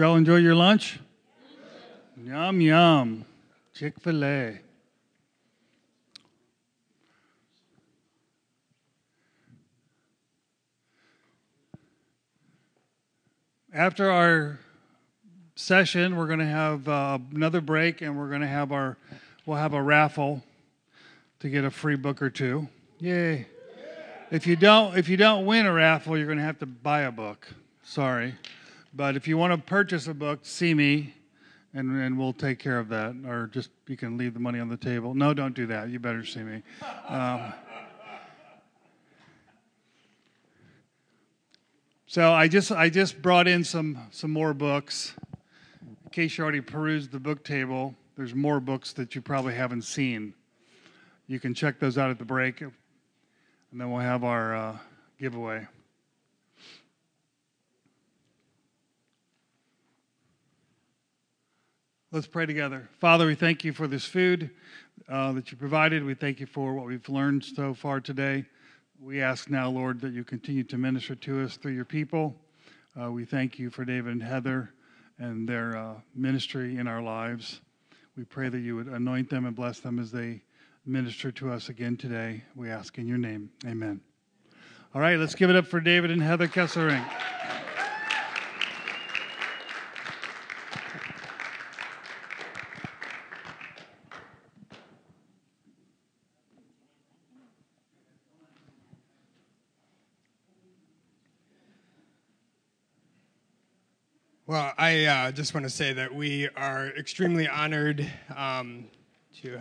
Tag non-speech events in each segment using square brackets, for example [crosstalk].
y'all enjoy your lunch? Yum, yum. Chick fil A. After our session, we're going to have uh, another break and we're going to have our, we'll have a raffle to get a free book or two. Yay. If you don't, if you don't win a raffle, you're going to have to buy a book. Sorry. But if you want to purchase a book, see me and, and we'll take care of that. Or just you can leave the money on the table. No, don't do that. You better see me. Um, so I just I just brought in some some more books. In case you already perused the book table, there's more books that you probably haven't seen. You can check those out at the break, and then we'll have our uh, giveaway. Let's pray together. Father, we thank you for this food uh, that you provided. We thank you for what we've learned so far today. We ask now, Lord, that you continue to minister to us through your people. Uh, we thank you for David and Heather and their uh, ministry in our lives. We pray that you would anoint them and bless them as they minister to us again today. We ask in your name. Amen. All right, let's give it up for David and Heather Kesselring. Well, I uh, just want to say that we are extremely honored um, to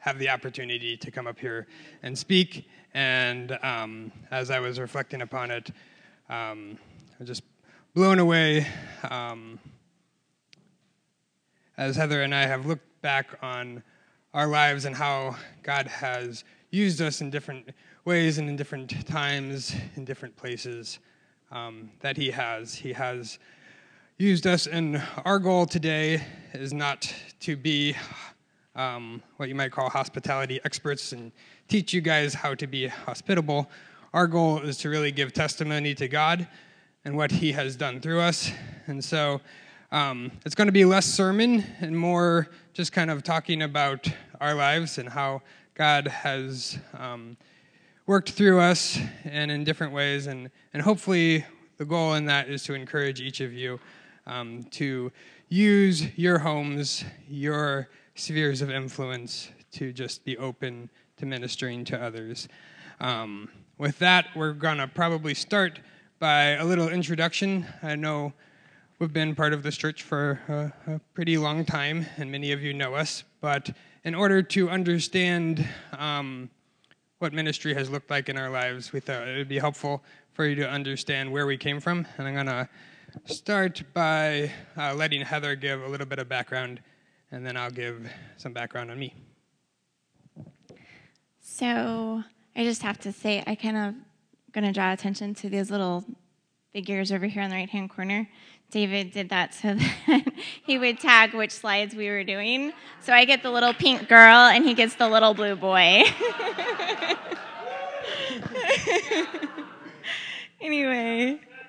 have the opportunity to come up here and speak. And um, as I was reflecting upon it, um, I was just blown away um, as Heather and I have looked back on our lives and how God has used us in different ways and in different times, in different places um, that He has. He has used us, and our goal today is not to be um, what you might call hospitality experts and teach you guys how to be hospitable. Our goal is to really give testimony to God and what He has done through us. And so um, it's going to be less sermon and more just kind of talking about our lives and how God has um, worked through us and in different ways. And, and hopefully, the goal in that is to encourage each of you um, to use your homes, your spheres of influence to just be open to ministering to others. Um, with that, we're going to probably start by a little introduction. I know we've been part of this church for a, a pretty long time, and many of you know us, but in order to understand um, what ministry has looked like in our lives, we thought it would be helpful for you to understand where we came from. And I'm going to start by uh, letting Heather give a little bit of background, and then I'll give some background on me. So I just have to say, I kind of going to draw attention to these little figures over here on the right hand corner. David did that so [laughs] that he would tag which slides we were doing. So I get the little pink girl, and he gets the little blue boy. [laughs] anyway.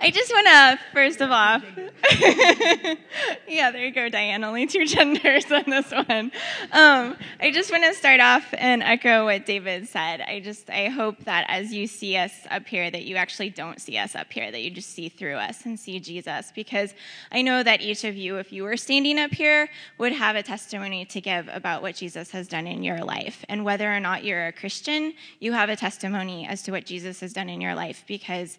I just want to, first of all, [laughs] yeah, there you go, Diane. Only two [laughs] genders on this one. Um, I just want to start off and echo what David said. I just, I hope that as you see us up here, that you actually don't see us up here, that you just see through us and see Jesus. Because I know that each of you, if you were standing up here, would have a testimony to give about what Jesus has done in your life. And whether or not you're a Christian, you have a testimony as to what Jesus has done in your life. Because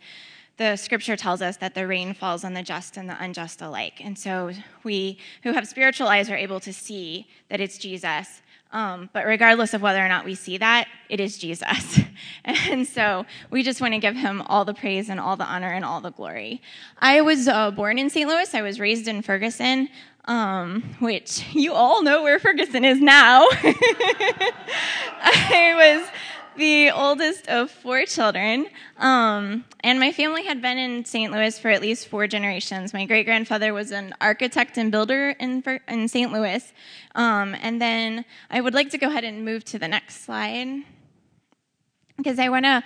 the scripture tells us that the rain falls on the just and the unjust alike. And so we who have spiritual eyes are able to see that it's Jesus. Um, but regardless of whether or not we see that, it is Jesus. [laughs] and so we just want to give him all the praise and all the honor and all the glory. I was uh, born in St. Louis. I was raised in Ferguson, um, which you all know where Ferguson is now. [laughs] I was the oldest of four children. Um, and my family had been in St. Louis for at least four generations. My great grandfather was an architect and builder in, in St. Louis. Um, and then I would like to go ahead and move to the next slide because I want to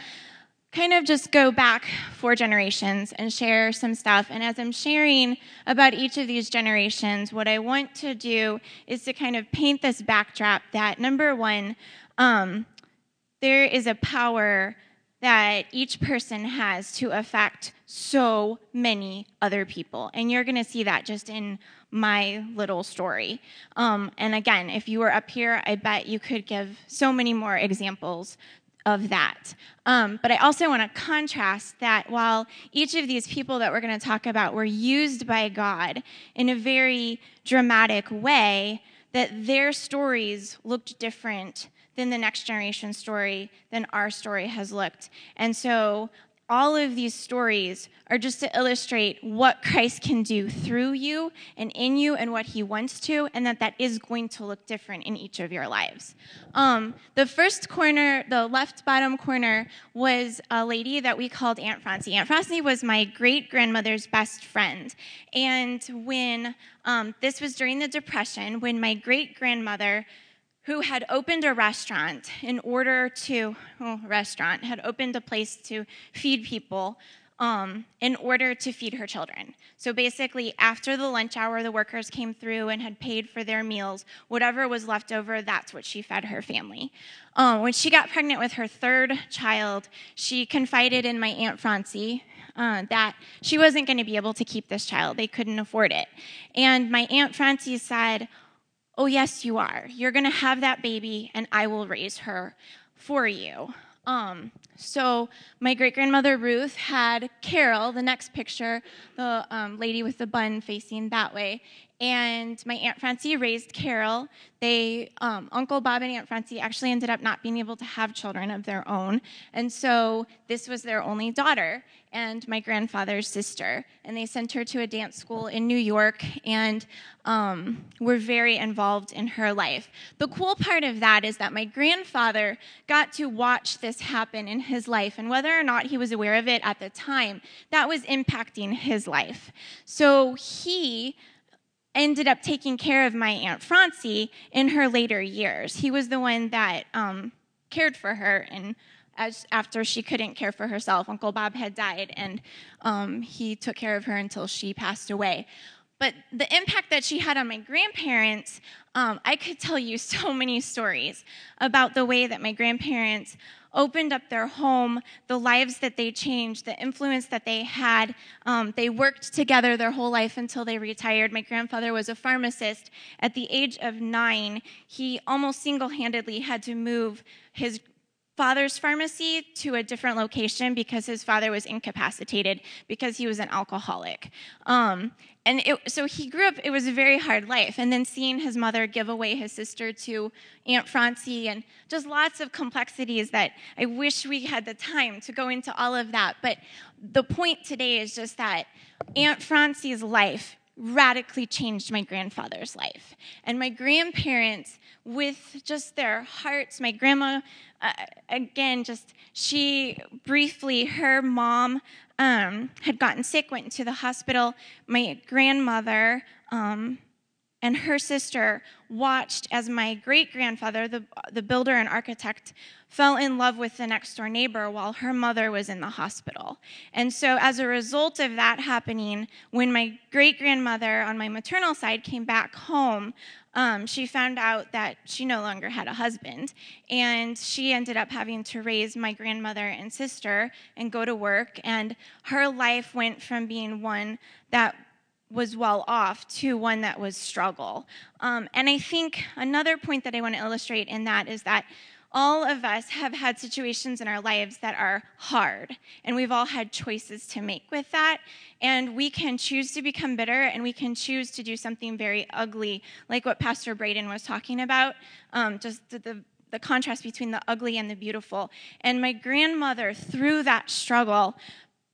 kind of just go back four generations and share some stuff. And as I'm sharing about each of these generations, what I want to do is to kind of paint this backdrop that number one, um, there is a power that each person has to affect so many other people. And you're going to see that just in my little story. Um, and again, if you were up here, I bet you could give so many more examples of that. Um, but I also want to contrast that while each of these people that we're going to talk about were used by God in a very dramatic way, that their stories looked different than the next generation story, than our story has looked. And so all of these stories are just to illustrate what Christ can do through you and in you and what he wants to, and that that is going to look different in each of your lives. Um, the first corner, the left bottom corner, was a lady that we called Aunt Francie. Aunt Francie was my great grandmother's best friend. And when um, this was during the Depression, when my great grandmother who had opened a restaurant in order to, oh, restaurant, had opened a place to feed people um, in order to feed her children. So basically, after the lunch hour, the workers came through and had paid for their meals. Whatever was left over, that's what she fed her family. Um, when she got pregnant with her third child, she confided in my Aunt Francie, uh, that she wasn't going to be able to keep this child. They couldn't afford it. And my Aunt Francie said, Oh, yes, you are. You're going to have that baby, and I will raise her for you. Um, so my great grandmother Ruth had Carol, the next picture, the um, lady with the bun facing that way, and my aunt Francie raised Carol. They, um, Uncle Bob and Aunt Francie, actually ended up not being able to have children of their own, and so this was their only daughter and my grandfather's sister. And they sent her to a dance school in New York and um, were very involved in her life. The cool part of that is that my grandfather got to watch this happen in his life, and whether or not he was aware of it at the time, that was impacting his life. So he ended up taking care of my Aunt Francie in her later years. He was the one that um, cared for her and as after she couldn't care for herself. Uncle Bob had died, and um, he took care of her until she passed away. But the impact that she had on my grandparents, um, I could tell you [laughs] so many stories about the way that my grandparents opened up their home, the lives that they changed, the influence that they had. Um, they worked together their whole life until they retired. My grandfather was a pharmacist. At the age of nine, he almost single handedly had to move his father's pharmacy to a different location because his father was incapacitated because he was an alcoholic. Um, and it, so he grew up, it was a very hard life. And then seeing his mother give away his sister to Aunt Francie and just lots of complexities that I wish we had the time to go into all of that. But the point today is just that Aunt Francie's life radically changed my grandfather's life. And my grandparents, with just their hearts, my grandma, uh, again, just she briefly, her mom um, had gotten sick, went into the hospital. My grandmother um, and her sister watched as my great grandfather, the, the builder and architect, fell in love with the next door neighbor while her mother was in the hospital. And so, as a result of that happening, when my great grandmother on my maternal side came back home, um, she found out that she no longer had a husband. And she ended up having to raise my grandmother and sister and go to work. And her life went from being one that was well off to one that was struggle. Um, and I think another point that I want to illustrate in that is that all of us have had situations in our lives that are hard, and we've all had choices to make with that. And we can choose to become bitter, and we can choose to do something very ugly, like what Pastor Braden was talking about, um, just the, the, the contrast between the ugly and the beautiful. And my grandmother, through that struggle,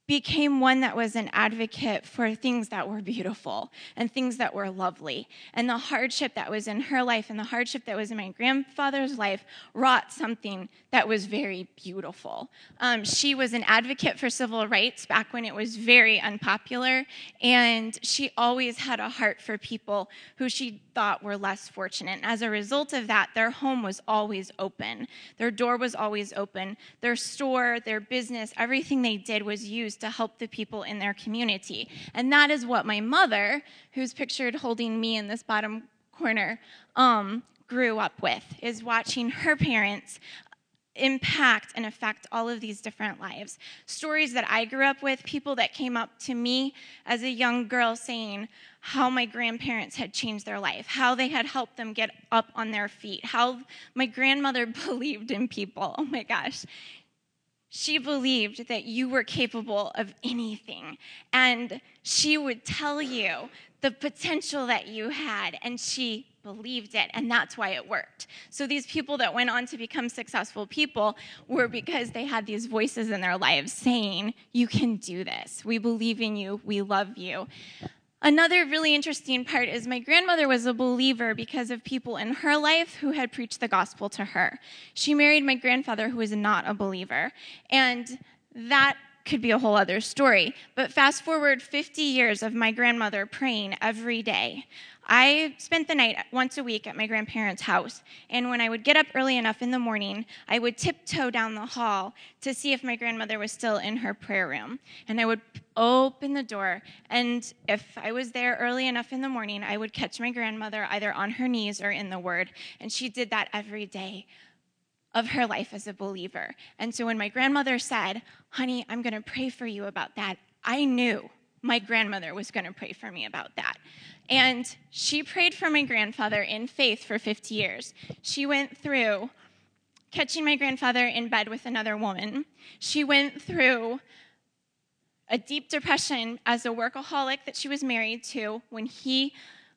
became one that was an advocate for things that were beautiful and things that were lovely. And the hardship that was in her life and the hardship that was in my grandfather's life wrought something that was very beautiful. Um, she was an advocate for civil rights back when it was very unpopular, and she always had a heart for people who she thought were less fortunate. And as a result of that, their home was always open, their door was always open, their store, their business, everything they did was used to help the people in their community. And that is what my mother, who's pictured holding me in this bottom corner, um, grew up with, is watching her parents impact and affect all of these different lives. Stories that I grew up with, people that came up to me as a young girl saying how my grandparents had changed their life, how they had helped them get up on their feet, how my grandmother [laughs] believed in people. Oh my gosh. She believed that you were capable of anything. And she would tell you the potential that you had, and she believed it, and that's why it worked. So, these people that went on to become successful people were because they had these voices in their lives saying, You can do this. We believe in you. We love you. Another really interesting part is my grandmother was a believer because of people in her life who had preached the gospel to her. She married my grandfather, who was not a believer. And that could be a whole other story. But fast forward 50 years of my grandmother praying every day. I spent the night once a week at my grandparents' house, and when I would get up early enough in the morning, I would tiptoe down the hall to see if my grandmother was still in her prayer room. And I would open the door, and if I was there early enough in the morning, I would catch my grandmother either on her knees or in the Word. And she did that every day of her life as a believer. And so when my grandmother said, Honey, I'm going to pray for you about that, I knew my grandmother was going to pray for me about that. And she prayed for my grandfather in faith for 50 years. She went through catching my grandfather in bed with another woman. She went through a deep depression as a workaholic that she was married to. When he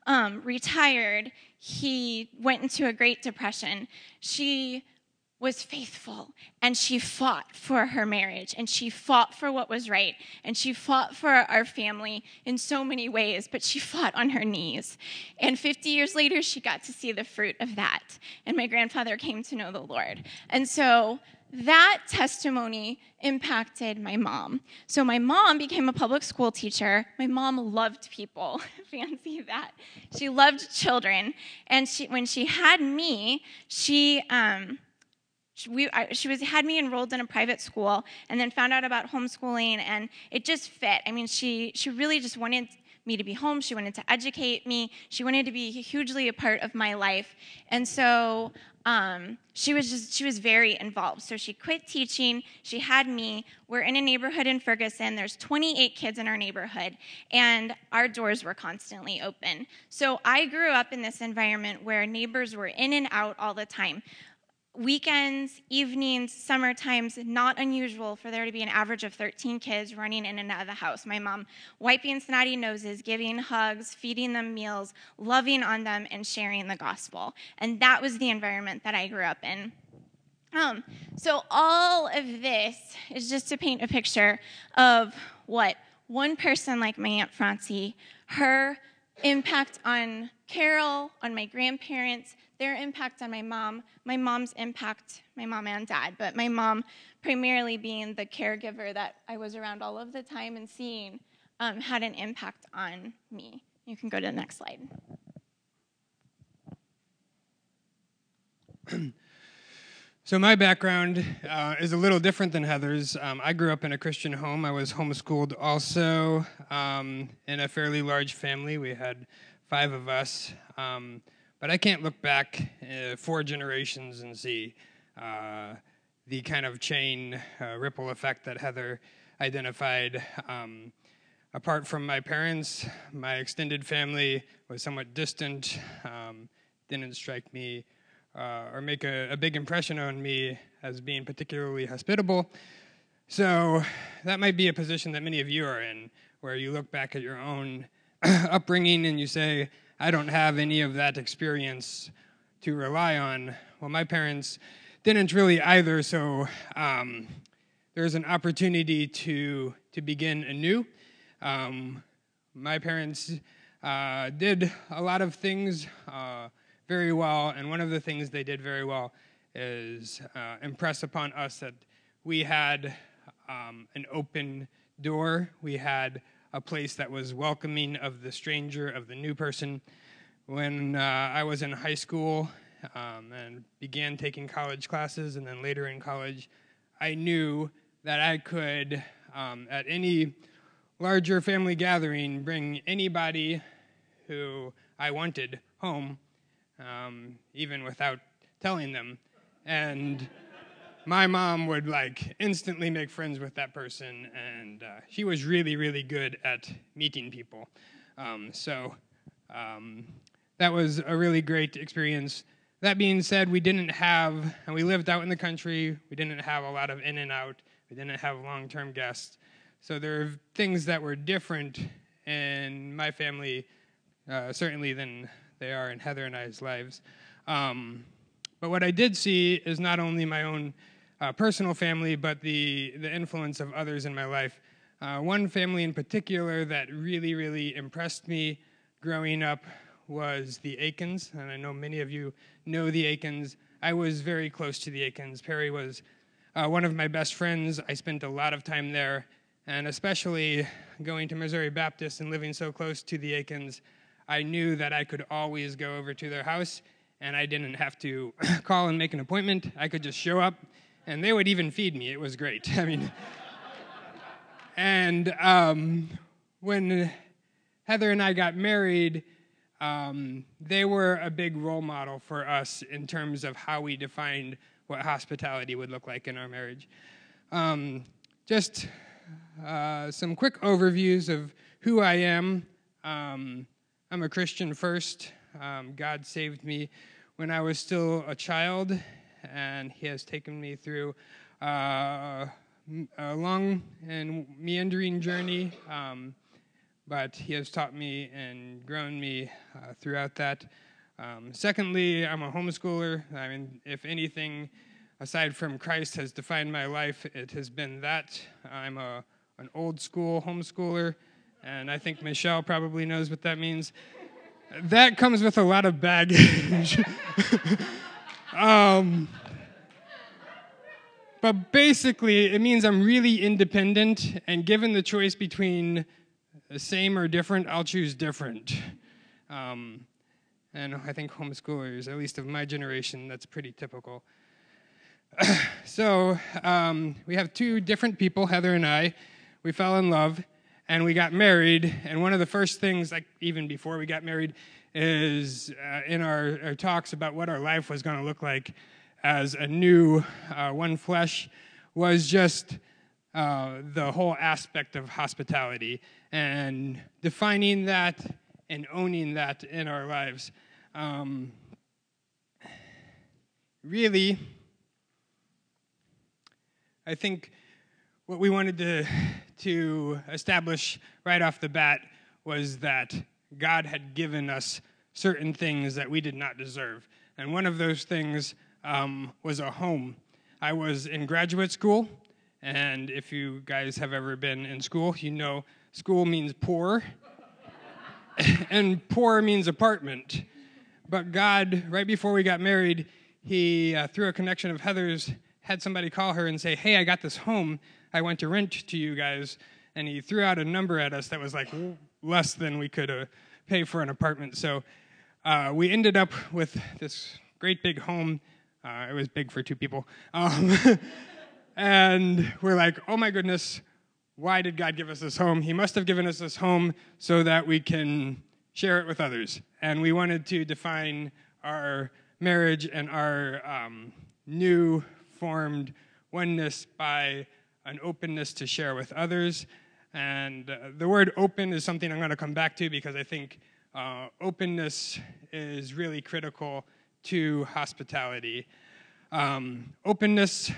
um, retired, he went into a Great Depression. She was faithful and she fought for her marriage and she fought for what was right and she fought for our family in so many ways, but she fought on her knees. And 50 years later, she got to see the fruit of that. And my grandfather came to know the Lord. And so that testimony impacted my mom. So my mom became a public school teacher. My mom loved people. [laughs] Fancy that. She loved children. And she, when she had me, she, um, she, we, I, she was had me enrolled in a private school and then found out about homeschooling and it just fit. I mean she she really just wanted me to be home. She wanted to educate me. She wanted to be hugely a part of my life. And so um, she was just she was very involved. So she quit teaching. She had me. We're in a neighborhood in ferguson. There's 28 kids in our neighborhood and our doors were constantly open. So i grew up in this environment where neighbors were in and out all the time weekends, evenings, summer times, not unusual for there to be an average of 13 kids running in and out of the house. My mom wiping snotty noses, giving hugs, feeding them meals, loving on them, and sharing the gospel. And that was the environment that I grew up in. Um, so, all of this is just to paint a picture of what one person like my Aunt Francie, her impact on Carol, on my grandparents, their impact on my mom, my mom's impact, my mom and dad, but my mom primarily being the caregiver that I was around all of the time and seeing um, had an impact on me. You can go to the next slide. [clears throat] So, my background uh, is a little different than Heather's. Um, I grew up in a Christian home. I was homeschooled also um, in a fairly large family. We had five of us. Um, but I can't look back uh, four generations and see uh, the kind of chain uh, ripple effect that Heather identified. Um, apart from my parents, my extended family was somewhat distant, um, didn't strike me uh, or make a, a big impression on me as being particularly hospitable. So that might be a position that many of you are in, where you look back at your own [clears throat] upbringing and you say, I don't have any of that experience to rely on. Well, my parents didn't really either, so um, there's an opportunity to, to begin anew. Um, my parents uh, did a lot of things uh, very well, and one of the things they did very well is uh, impress upon us that we had um, an open door. We had a place that was welcoming of the stranger, of the new person. When uh, I was in high school um, and began taking college classes, and then later in college, I knew that I could, um, at any larger family gathering, bring anybody who I wanted home, um, even without telling them. And my mom would like instantly make friends with that person, and uh, she was really, really good at meeting people. Um, so um, that was a really great experience. That being said, we didn't have, and we lived out in the country, we didn't have a lot of in and out, we didn't have long term guests. So there are things that were different in my family, uh, certainly than they are in Heather and I's lives. Um, but what I did see is not only my own uh, personal family, but the, the influence of others in my life. Uh, one family in particular that really, really impressed me growing up was the Aikens, and I know many of you know the Aikens. I was very close to the Aikens. Perry was uh, one of my best friends. I spent a lot of time there, and especially going to Missouri Baptist and living so close to the Aikens, I knew that I could always go over to their house, and I didn't have to [coughs] call and make an appointment. I could just show up, and they would even feed me. It was great. [laughs] I mean, and um, when Heather and I got married, um, they were a big role model for us in terms of how we defined what hospitality would look like in our marriage. Um, just uh, some quick overviews of who I am. Um, I'm a Christian first. Um, God saved me when I was still a child, and He has taken me through uh, a long and meandering journey. Um, but he has taught me and grown me uh, throughout that. Um, secondly, I'm a homeschooler. I mean, if anything, aside from Christ, has defined my life, it has been that. I'm a, an old school homeschooler, and I think Michelle probably knows what that means. That comes with a lot of baggage. [laughs] um, but basically, it means I'm really independent, and given the choice between the same or different, I'll choose different. Um, and I think homeschoolers, at least of my generation, that's pretty typical. [coughs] so um, we have two different people, Heather and I. We fell in love and we got married. And one of the first things, like even before we got married, is uh, in our, our, talks about what our life was going to look like as a new uh, one flesh was just uh, the whole aspect of hospitality and defining that and owning that in our lives. Um, really, I think what we wanted to, to establish right off the bat was that God had given us certain things that we did not deserve. And one of those things um, was a home. I was in graduate school and if you guys have ever been in school, you know school means poor, [laughs] and poor means apartment. But God, right before we got married, He, uh, through a connection of Heather's, had somebody call her and say, Hey, I got this home I went to rent to you guys. And He threw out a number at us that was like less than we could uh, pay for an apartment. So uh, we ended up with this great big home. Uh, it was big for two people. Um, [laughs] and we're like, oh my goodness, why did God give us this home? He must have given us this home so that we can share it with others. And we wanted to define our marriage and our um, new formed oneness by an openness to share with others. And uh, the word open is something I'm going to come back to because I think uh, openness is really critical to hospitality. Um, openness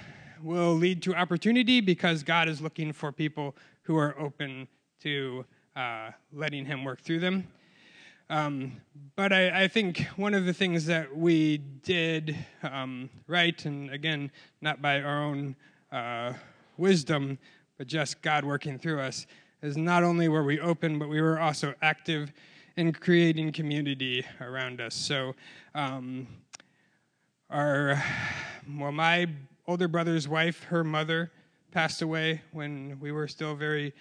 will lead to opportunity because God is looking for people who are open to uh, letting Him work through them. Um, but I, I, think one of the things that we did um, right, and again, not by our own uh, wisdom, but just God working through us. Is not only were we open, but we were also active in creating community around us. So, um, our well, my older brother's wife, her mother, passed away when we were still very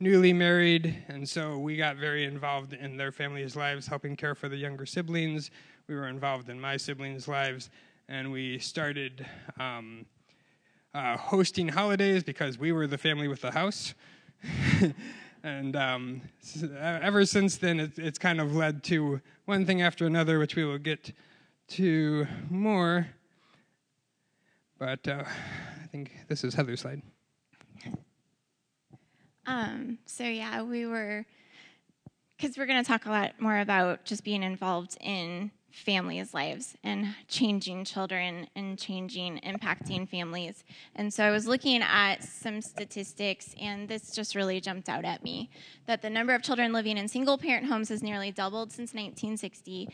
newly married, and so we got very involved in their families' lives, helping care for the younger siblings. We were involved in my siblings' lives, and we started um, uh, hosting holidays because we were the family with the house. [laughs] and um, ever since then, it, it's kind of led to one thing after another, which we will get to more. But uh, I think this is Heather's slide. Um, so yeah, we were because we're going to talk a lot more about just being involved in families' lives and changing children and changing, impacting families. And so I was looking at some statistics, and this just really jumped out at me that the number of children living in single parent homes has nearly doubled since 1960.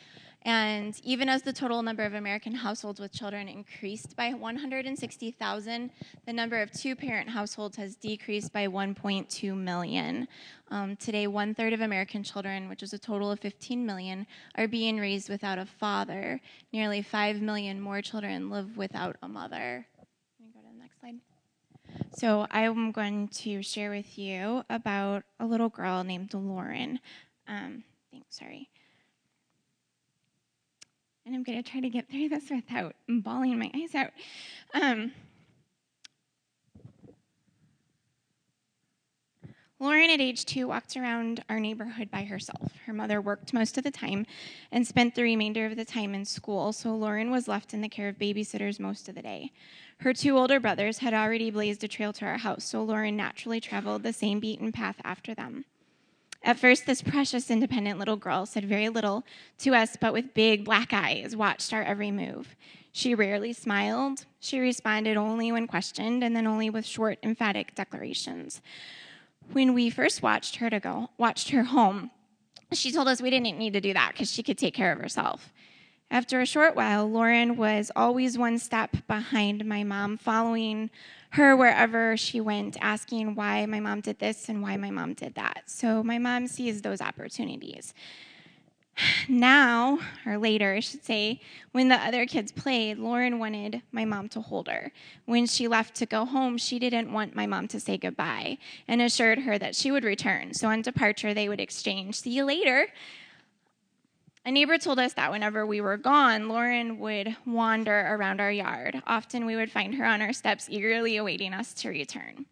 And even as the total number of American households with children increased by 160,000, the number of two parent households has decreased by 1.2 million. Um, today, one third of American children, which is a total of 15 million, are being raised without a father. Nearly 5 million more children live without a mother. Can go to the next slide? So, I'm going to share with you about a little girl named Lauren. Um, thanks, sorry. And I'm going to try to get through this without bawling my eyes out. Um, Lauren, at age two, walked around our neighborhood by herself. Her mother worked most of the time and spent the remainder of the time in school, so Lauren was left in the care of babysitters most of the day. Her two older brothers had already blazed a trail to our house, so Lauren naturally traveled the same beaten path after them. At first, this precious, independent little girl said very little to us, but with big black eyes watched our every move. She rarely smiled. She responded only when questioned, and then only with short, emphatic declarations. When we first watched her to go, watched her home, she told us we didn't need to do that because she could take care of herself. After a short while, Lauren was always one step behind my mom, following her wherever she went, asking why my mom did this and why my mom did that. So my mom sees those opportunities. Now, or later, I should say, when the other kids played, Lauren wanted my mom to hold her. When she left to go home, she didn't want my mom to say goodbye and assured her that she would return. So on departure, they would exchange, see you later. A neighbor told us that whenever we were gone, Lauren would wander around our yard. Often we would find her on our steps, eagerly awaiting us to return.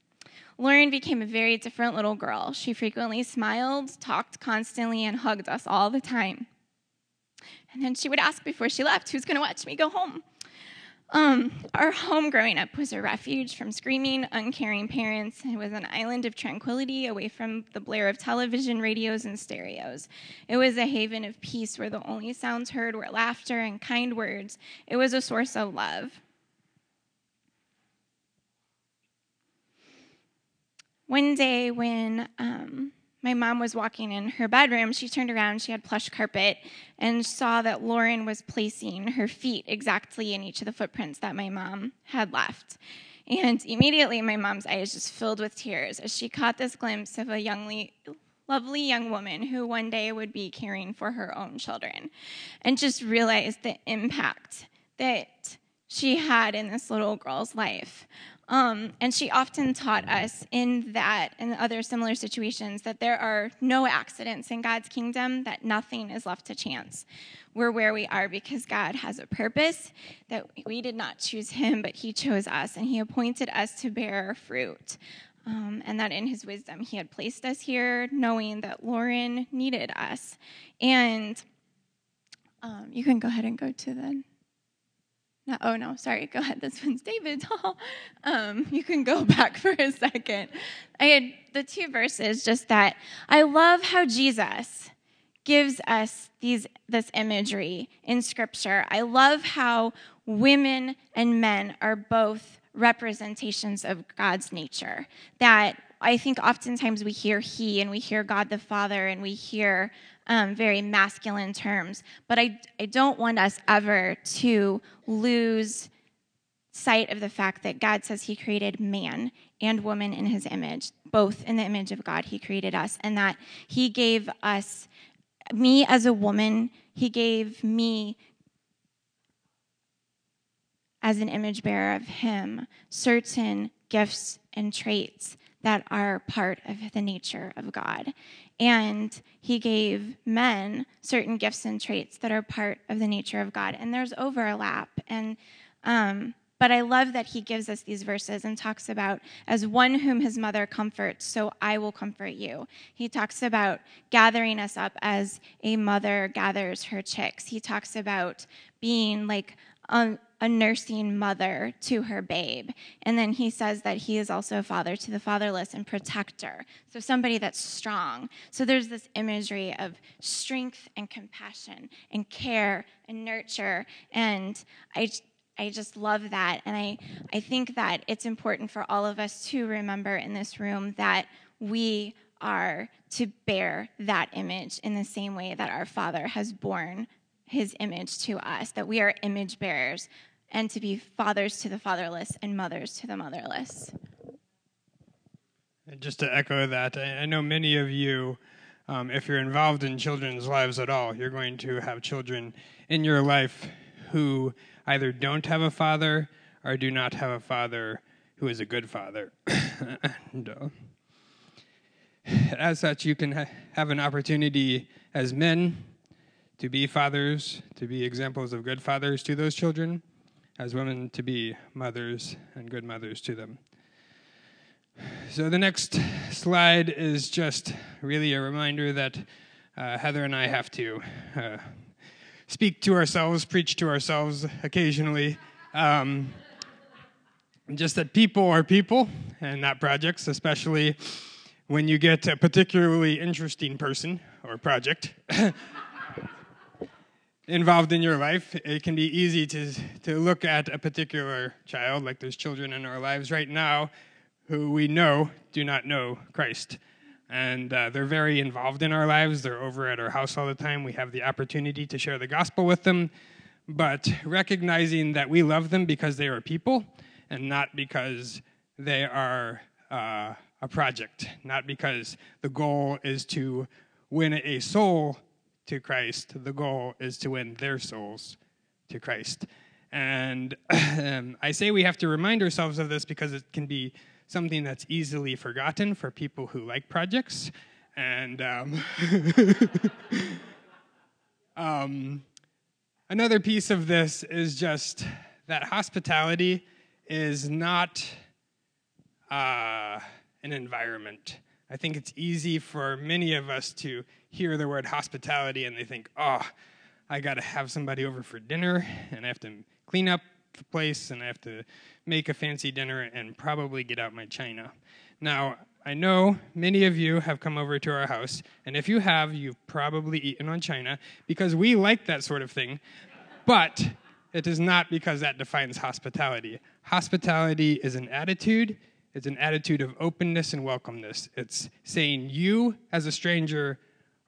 Lauren became a very different little girl. She frequently smiled, talked constantly, and hugged us all the time. And then she would ask before she left, Who's going to watch me go home? Um, our home growing up was a refuge from screaming, uncaring parents. It was an island of tranquility away from the blare of television, radios, and stereos. It was a haven of peace where the only sounds heard were laughter and kind words. It was a source of love. One day, when um, my mom was walking in her bedroom. She turned around, she had plush carpet, and saw that Lauren was placing her feet exactly in each of the footprints that my mom had left. And immediately, my mom's eyes just filled with tears as she caught this glimpse of a youngly, lovely young woman who one day would be caring for her own children, and just realized the impact that she had in this little girl's life. Um, and she often taught us in that and other similar situations that there are no accidents in God's kingdom, that nothing is left to chance. We're where we are because God has a purpose, that we did not choose Him, but He chose us, and He appointed us to bear fruit. Um, and that in His wisdom, He had placed us here, knowing that Lauren needed us. And um, you can go ahead and go to the oh no, sorry. Go ahead. This one's David's. [laughs] um, you can go [laughs] back for a second. I had the two verses. Just that I love how Jesus gives us these this imagery in Scripture. I love how women and men are both representations of God's nature. That I think oftentimes we hear He and we hear God the Father and we hear um, very masculine terms. But I, I don't want us ever to lose sight of the fact that God says He created man and woman in His image, both in the image of God, He created us, and that He gave us, me as a woman, He gave me as an image bearer of Him certain gifts and traits that are part of the nature of God. And he gave men certain gifts and traits that are part of the nature of God. And there's overlap. And um, but I love that he gives us these verses and talks about, as one whom his mother comforts, so I will comfort you. He talks about gathering us up as a mother gathers her chicks. He talks about being like a, a nursing mother to her babe. And then he says that he is also a father to the fatherless and protector. So somebody that's strong. So there's this imagery of strength and compassion and care and nurture. And I, I just love that. And I, I think that it's important for all of us to remember in this room that we are to bear that image in the same way that our Father has borne his image to us, that we are image bearers and to be fathers to the fatherless and mothers to the motherless. And just to echo that, I know many of you, um, if you're involved in children's lives at all, you're going to have children in your life who either don't have a father or do not have a father who is a good father. [coughs] and, uh, as such, you can ha- have an opportunity as men to be fathers, to be examples of good fathers to those children, as women to be mothers and good mothers to them. So the next slide is just really a reminder that uh, Heather and I have to uh, speak to ourselves, preach to ourselves occasionally. Um, just that people are people and not projects, especially when you get a particularly interesting person or project [laughs] involved in your life, it can be easy to, to look at a particular child, like there's children in our lives right now who we know do not know Christ. And uh, they're very involved in our lives. They're over at our house all the time. We have the opportunity to share the gospel with them. But recognizing that we love them because they are people and not because they are uh, a project, not because the goal is to win a soul to Christ. The goal is to win their souls to Christ. And [clears throat] um, I say we have to remind ourselves of this because it can be something that's easily forgotten for people who like projects. And um, [laughs] um, another piece of this is just that hospitality is not uh, an environment. I think it's easy for many of us to hear the word hospitality and they think, oh, I got to have somebody over for dinner and I have to clean up the place and I have to make a fancy dinner and probably get out my china. Now, I know many of you have come over to our house, and if you have, you've probably eaten on china because we like that sort of thing, but it is not because that defines hospitality. Hospitality is an attitude, it's an attitude of openness and welcomeness. It's saying, You, as a stranger,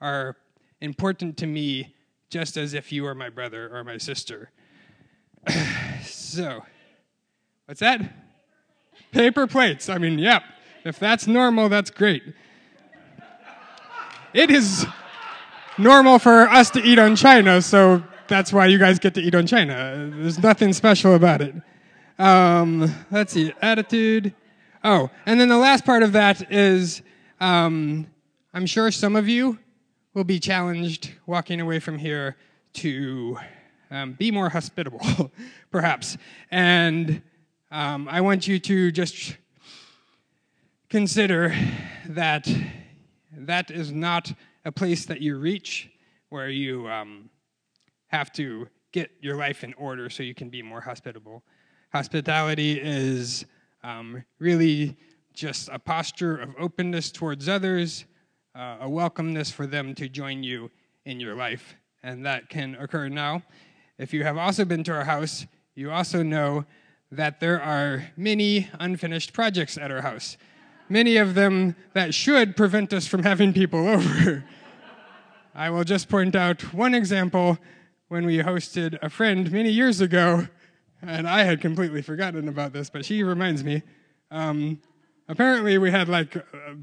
are important to me just as if you are my brother or my sister. [sighs] so, what's that? Paper plates. I mean, yep. If that's normal, that's great. It is normal for us to eat on China, so that's why you guys get to eat on China. There's nothing special about it. Um, let's see, attitude. Oh, and then the last part of that is um, I'm sure some of you will be challenged walking away from here to um, be more hospitable, [laughs] perhaps. And um, I want you to just consider that that is not a place that you reach where you um, have to get your life in order so you can be more hospitable. Hospitality is um, really just a posture of openness towards others uh, a welcomeness for them to join you in your life. And that can occur now. If you have also been to our house, you also know that there are many unfinished projects at our house. Many of them that should prevent us from having people [laughs] over. I will just point out one example when we hosted a friend many years ago and I had completely forgotten about this, but she reminds me. Um, apparently, we had like uh,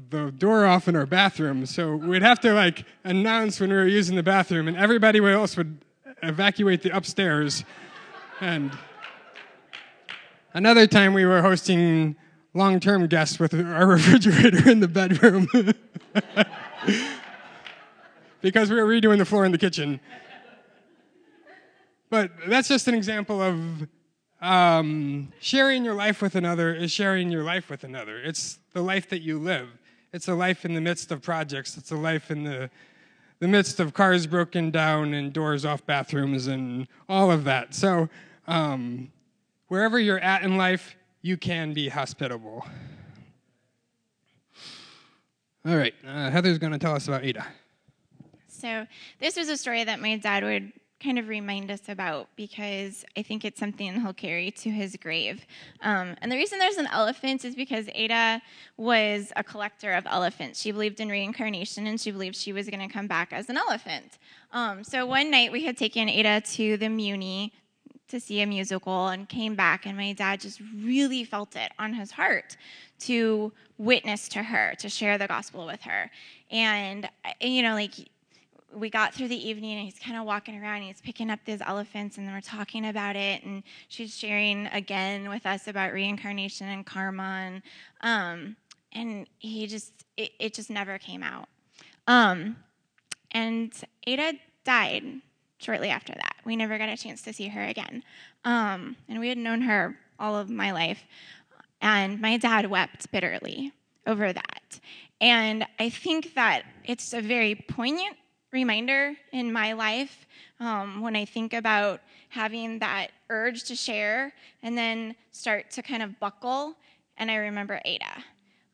the door off in our bathroom, so we'd have to like announce when we were using the bathroom, and everybody else would evacuate the upstairs. And another time, we were hosting long-term guests with our [laughs] refrigerator in the bedroom [laughs] because we were redoing the floor in the kitchen. But that's just an example of um, sharing your life with another is sharing your life with another. It's the life that you live. It's a life in the midst of projects. It's a life in the, the midst of cars broken down and doors off bathrooms and all of that. So, um, wherever you're at in life, you can be hospitable. All right, uh, Heather's going to tell us about Ada. So, this was a story that my dad would kind of remind us about because I think it's something he'll carry to his grave. Um, and the reason there's an elephant is because Ada was a collector of elephants. She believed in reincarnation and she believed she was going to come back as an elephant. Um, so one night we had taken Ada to the Muny to see a musical and came back, and my dad just really felt it on his heart to witness to her, to share the gospel with her. And, you know, like, we got through the evening and he's kind of walking around. He's picking up these elephants and we're talking about it. And she's sharing again with us about reincarnation and karma. And um, and he just it, it, just never came out. Um, and ada died shortly after that. We never got a chance to see her again. Um, and we had known her all of my life. And my dad wept bitterly over that. And i think that it's a very poignant reminder in my life um, when I think about having that urge to share and then start to kind of buckle. And I remember Ada.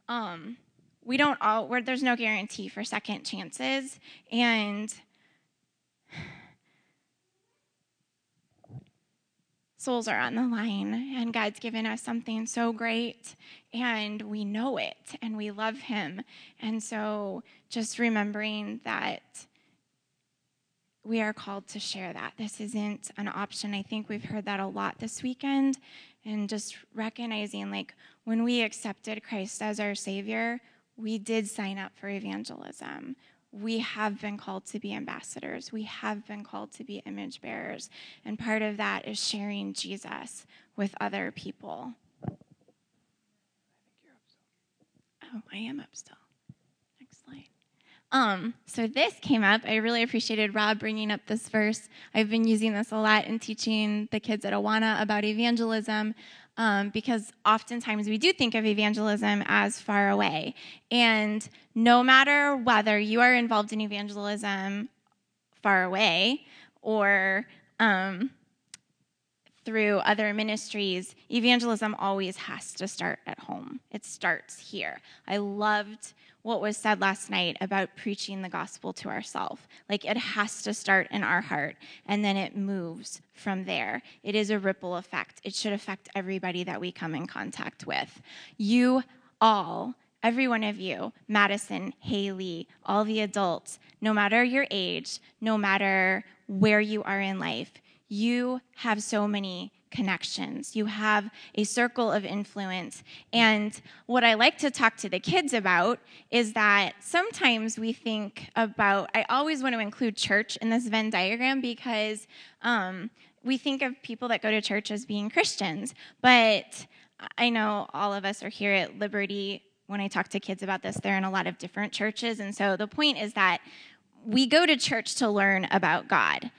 Um, we don't all, there's no guarantee for second chances. And souls are on the line, and God's given us something so great, and we know it, and we love Him. And so just remembering that we are called to share that. This isn't an option. I think we've heard that a lot this weekend. And just recognizing, like, when we accepted Christ as our Savior, we did sign up for evangelism. We have been called to be ambassadors. We have been called to be image bearers. And part of that is sharing Jesus with other people. Oh, I am up still. Um, so this came up. I really appreciated Rob bringing up this verse. I've been using this a lot in teaching the kids at Awana about evangelism um, because oftentimes we do think of evangelism as far away. And no matter whether you are involved in evangelism far away or um, through other ministries, evangelism always has to start at home. It starts here. I loved what was said last night about preaching the gospel to ourselves. Like it has to start in our heart and then it moves from there. It is a ripple effect. It should affect everybody that we come in contact with. You all, every one of you, Madison, Haley, all the adults, no matter your age, no matter where you are in life, you have so many connections. You have a circle of influence. And what I like to talk to the kids about is that sometimes we think about, I always want to include church in this Venn diagram because um, we think of people that go to church as being Christians. But I know all of us are here at Liberty. When I talk to kids about this, they're in a lot of different churches. And so the point is that we go to church to learn about God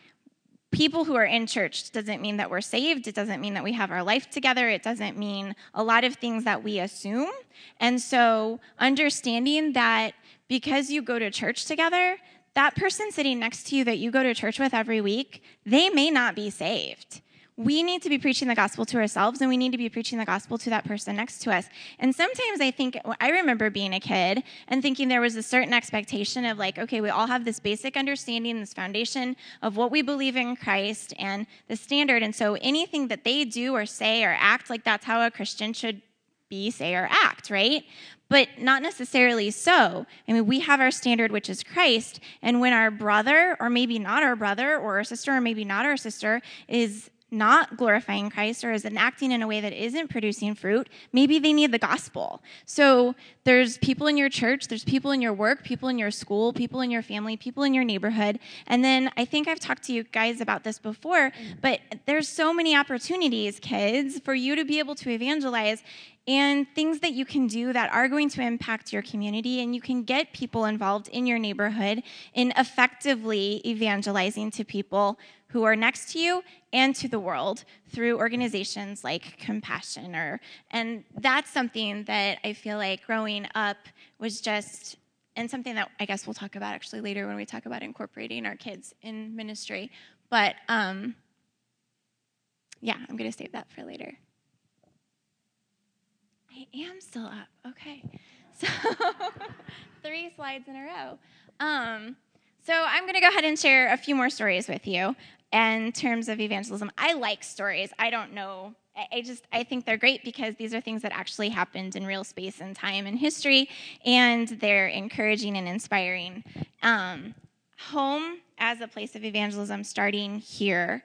people who are in church doesn't mean that we're saved. It doesn't mean that we have our life together. It doesn't mean a lot of things that we assume. And so, understanding that because you go to church together, that person sitting next to you that you go to church with every week, they may not be saved we need to be preaching the gospel to ourselves and we need to be preaching the gospel to that person next to us. And sometimes I think, I remember being a kid and thinking there was a certain expectation of like, okay, we all have this basic understanding, this foundation of what we believe in Christ and the standard. And so anything that they do or say or act, like that's how a Christian should be, say, or act, right? But not necessarily so. I mean, we have our standard, which is Christ. And when our brother, or maybe not our brother, or our sister, or maybe not our sister, is not glorifying Christ or is acting in a way that isn't producing fruit, maybe they need the gospel. So there's people in your church, there's people in your work, people in your school, people in your family, people in your neighborhood. And then I think I've talked to you guys about this before, but there's so many opportunities, kids, for you to be able to evangelize and things that you can do that are going to impact your community and you can get people involved in your neighborhood in effectively evangelizing to people who are next to you and to the world through organizations like compassion or and that's something that i feel like growing up was just and something that i guess we'll talk about actually later when we talk about incorporating our kids in ministry. But um yeah i'm going to save that for later. I am still up. Okay. [laughs] So three slides in a row. Um so i'm going to go ahead and share a few more stories with you in terms of evangelism. I like stories. I don't know. I just I think they're great because these are things that actually happened in real space and time and history, and they're encouraging and inspiring. Um, home as a place of evangelism, starting here,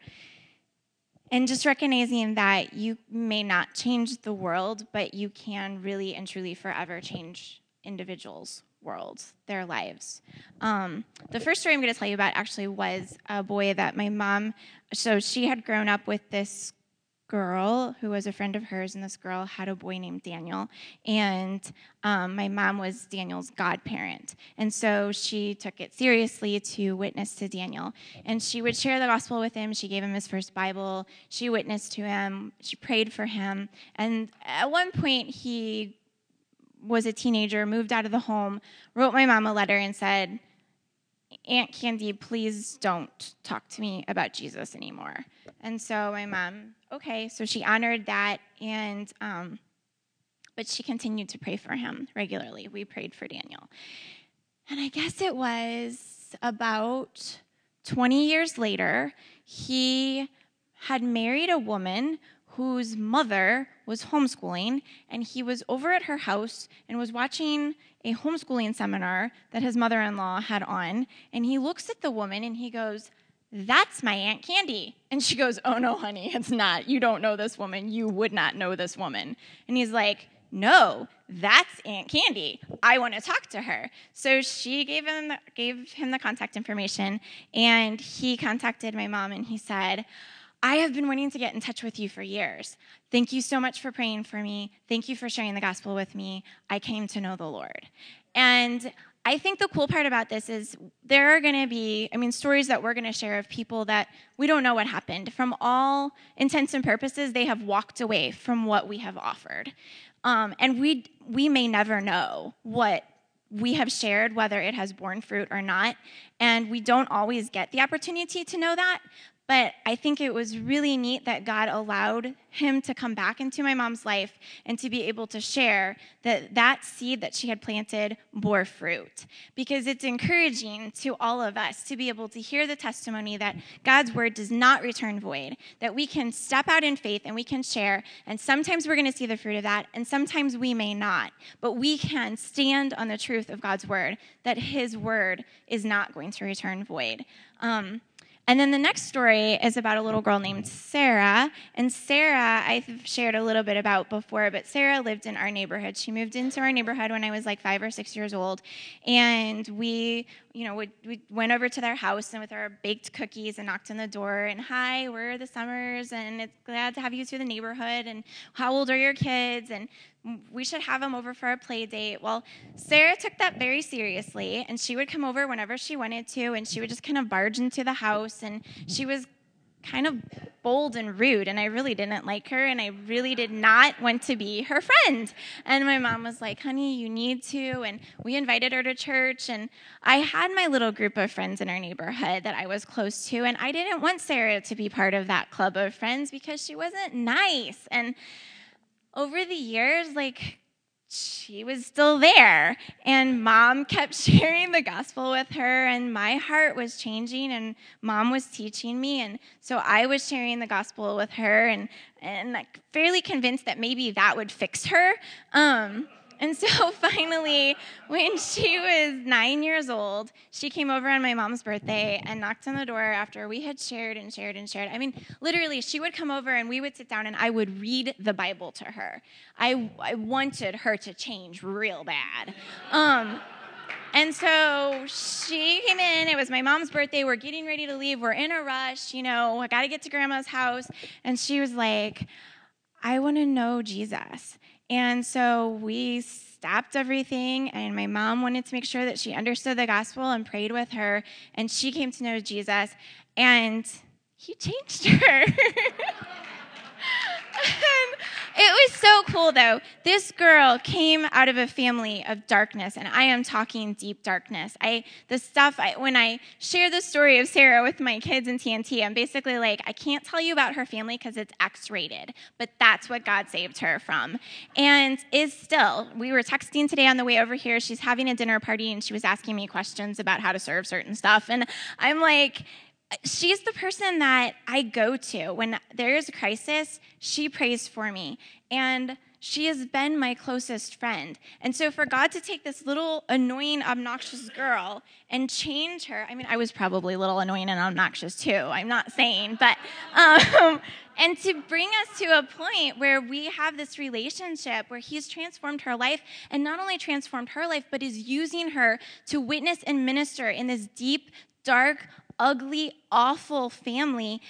and just recognizing that you may not change the world, but you can really and truly forever change individuals worlds, their lives. Um, the first story I'm going to tell you about actually was a boy that my mom, so she had grown up with this girl who was a friend of hers, and this girl had a boy named Daniel. And um, my mom was Daniel's godparent. And so she took it seriously to witness to Daniel. And she would share the gospel with him. She gave him his first Bible. She witnessed to him. She prayed for him. And at one point, he was a teenager, moved out of the home, wrote my mom a letter and said, Aunt Candy, please don't talk to me about Jesus anymore. And so my mom, okay, so she honored that, and um, but she continued to pray for him regularly. We prayed for Daniel, and I guess it was about 20 years later, he had married a woman whose mother was homeschooling, and he was over at her house and was watching a homeschooling seminar that his mother in law had on. And he looks at the woman and he goes, That's my Aunt Candy. And she goes, Oh, no, honey, it's not. You don't know this woman. You would not know this woman. And he's like, no, that's Aunt Candy. I want to talk to her. So she gave him the, gave him the contact information, and he contacted my mom, and he said, I have been wanting to get in touch with you for years. Thank you so much for praying for me. Thank you for sharing the gospel with me. I came to know the Lord. And I think the cool part about this is there are going to be, I mean, stories that we're going to share of people that we don't know what happened. From all intents and purposes, they have walked away from what we have offered. Um, and we, we may never know what we have shared, whether it has borne fruit or not. And we don't always get the opportunity to know that. But I think it was really neat that God allowed him to come back into my mom's life and to be able to share that that seed that she had planted bore fruit. Because it's encouraging to all of us to be able to hear the testimony that God's word does not return void, that we can step out in faith and we can share. And sometimes we're going to see the fruit of that, and sometimes we may not. But we can stand on the truth of God's word, that his word is not going to return void. Um, and then the next story is about a little girl named Sarah. And Sarah, I've shared a little bit about before, but Sarah lived in our neighborhood. She moved into our neighborhood when I was like five or six years old. And we, you know, we, we went over to their house and with our baked cookies and knocked on the door and, hi, we're the Summers and it's glad to have you through the neighborhood. And how old are your kids? And we should have him over for a play date. Well, Sarah took that very seriously, and she would come over whenever she wanted to, and she would just kind of barge into the house, and she was kind of bold and rude, and I really didn't like her, and I really did not want to be her friend. And my mom was like, honey, you need to, and we invited her to church, and I had my little group of friends in our neighborhood that I was close to, and I didn't want Sarah to be part of that club of friends because she wasn't nice. And over the years, like, she was still there. And mom kept [laughs] sharing the gospel with her, and my heart was changing, and mom was teaching me. And so I was sharing the gospel with her, and, and like fairly convinced that maybe that would fix her. Um, And so [laughs] finally, when she was nine years old, she came over on my mom's birthday and knocked on the door after we had shared and shared and shared. I mean, literally, she would come over and we would sit down and I would read the Bible to her. I, I wanted her to change real bad. Um, and so she came in. It was my mom's birthday. We're getting ready to leave. We're in a rush. You know, I got to get to grandma's house. And she was like, I want to know Jesus. And so we stopped everything, and my mom wanted to make sure that she understood the gospel and prayed with her, and she came to know Jesus, and he changed her. [laughs] [laughs] it was so cool though. This girl came out of a family of darkness, and I am talking deep darkness. I the stuff I, when I share the story of Sarah with my kids in TNT, I'm basically like, I can't tell you about her family because it's X-rated, but that's what God saved her from, and is still. We were texting today on the way over here. She's having a dinner party, and she was asking me questions about how to serve certain stuff, and I'm like she's the person that I go to when there is a crisis. She prays for me, and she has been my closest friend. And so, for God to take this little annoying, obnoxious girl and change her, I mean, I was probably a little annoying and obnoxious too. I'm not saying, but, um, [laughs] and to bring us to a point where we have this relationship where He's transformed her life, and not only transformed her life, but is using her to witness and minister in this deep, dark, ugly, awful family,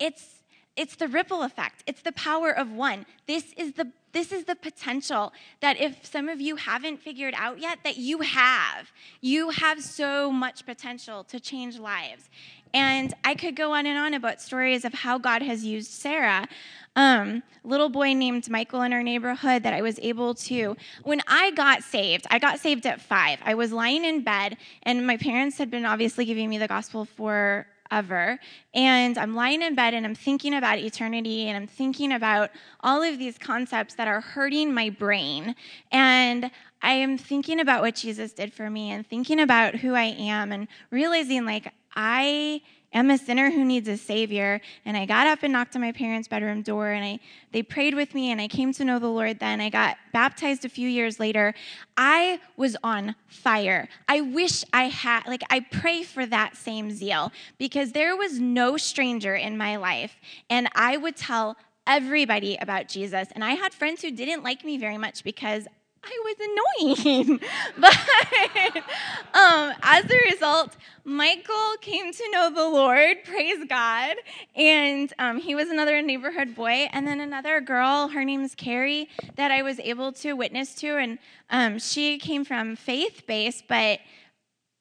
it's it's the ripple effect. It's the power of one. This is the this is the potential that if some of you haven't figured out yet that you have. You have so much potential to change lives. And I could go on and on about stories of how God has used Sarah. Um, little boy named Michael in our neighborhood that I was able to. When I got saved, I got saved at five. I was lying in bed, and my parents had been obviously giving me the gospel for ever. And I'm lying in bed and I'm thinking about eternity and I'm thinking about all of these concepts that are hurting my brain. And I am thinking about what Jesus did for me and thinking about who I am and realizing like I am a sinner who needs a savior and i got up and knocked on my parents bedroom door and I, they prayed with me and i came to know the lord then. I got baptized a few years later. I was on fire. I wish i had like i pray for that same zeal because there was no stranger in my life and i would tell everybody about Jesus. And I had friends who didn't like me very much because I was annoying. [laughs] but um, as a result, Michael came to know the Lord, praise God. And um, he was another neighborhood boy. And then another girl, her name's Carrie, that I was able to witness to. And um, she came from faith based, but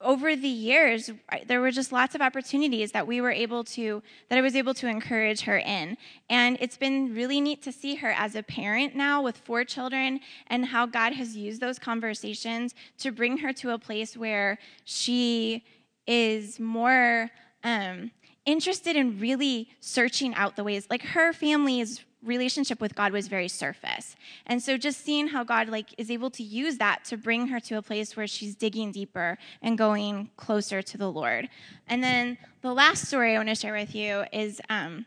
over the years, there were just lots of opportunities that we were able to, that I was able to encourage her in. And it's been really neat to see her as a parent now with four children and how God has used those conversations to bring her to a place where she is more um, interested in really searching out the ways. Like her family is relationship with God was very surface. And so just seeing how God like is able to use that to bring her to a place where she's digging deeper and going closer to the Lord. And then the last story I want to share with you is um,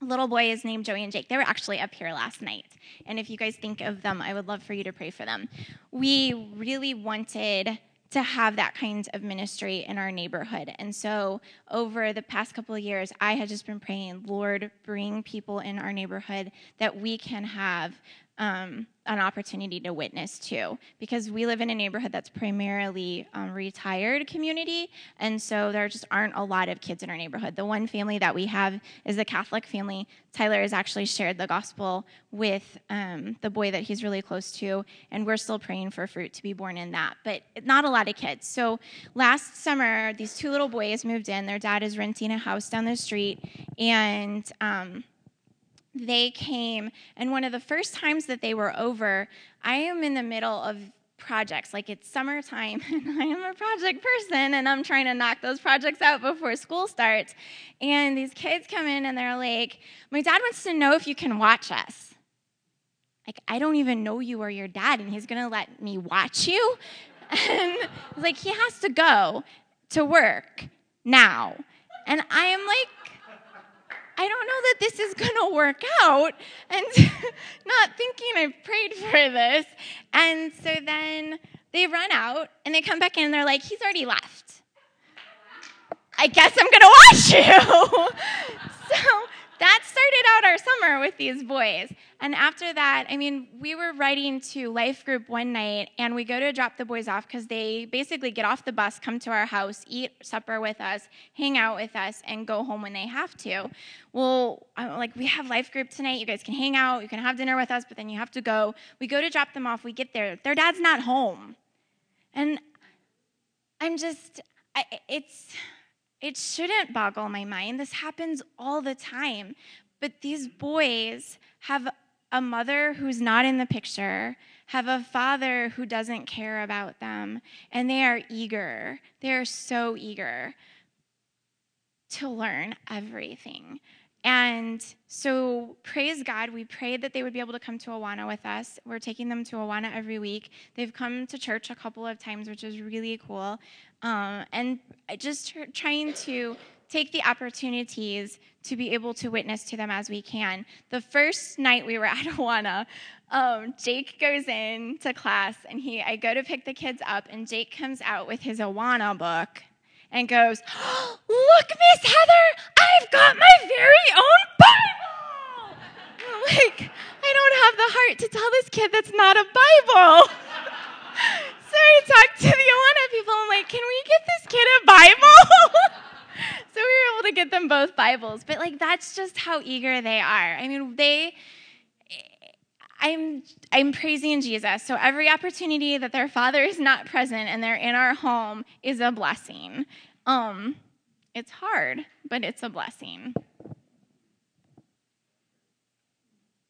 a little boy is named Joey and Jake. They were actually up here last night. And if you guys think of them, I would love for you to pray for them. We really wanted to have that kind of ministry in our neighborhood. And so over the past couple of years, I had just been praying, Lord, bring people in our neighborhood that we can have um, an opportunity to witness to because we live in a neighborhood that's primarily um, retired community and so there just aren't a lot of kids in our neighborhood. The one family that we have is a catholic family. Tyler has actually shared the gospel with um, the boy that he's really close to and we're still praying for fruit to be born in that but not a lot of kids. So last summer these two little boys moved in. Their dad is renting a house down the street and um, they came, and one of the first times that they were over, I am in the middle of projects. Like it's summertime, [laughs] and I am a project person, and I'm trying to knock those projects out before school starts. And these kids come in, and they're like, My dad wants to know if you can watch us. Like, I don't even know you or your dad, and he's gonna let me watch you? [laughs] And like, he has to go to work now. And I am like, I don't know that this is going to work out. And [laughs] not thinking I've prayed for this. And so then they run out and they come back in and they're like, he's already left. I guess I'm going to watch you. [laughs] so that started out our summer with these boys. And after that, I mean, we were writing to Life Group one night, and we go to drop the boys off because they basically get off the bus, come to our house, eat supper with us, hang out with us, and go home when they have to. Well, I'm like, we have Life Group tonight. You guys can hang out, you can have dinner with us, but then you have to go. We go to drop them off. We get there. Their dad's not home. And I'm just, I, it's it shouldn't boggle my mind. This happens all the time. But these boys have a mother who's not in the picture, have a father who doesn't care about them, and they are eager. They are so eager to learn everything. And so, praise God, we prayed that they would be able to come to Awana with us. We're taking them to Awana every week. They've come to church a couple of times, which is really cool. Um, and just trying to take the opportunities to be able to witness to them as we can. The first night we were [laughs] at Awana, um, Jake goes in to class, and he I go to pick the kids up, and Jake comes out with his Awana book and goes, oh, [gasps] Look, Miss Heather, I've got my very own Bible. [laughs] like, I don't have the heart to tell this kid that's not a Bible. [laughs] so I talked to the Awana people. I'm like, Can we get this kid a Bible? So we were able to get them both Bibles. But, like, that's just how eager they are. I mean, they. I'm, I'm praising Jesus. So every opportunity that their father is not present and they're in our home is a blessing. Um, it's hard, but it's a blessing.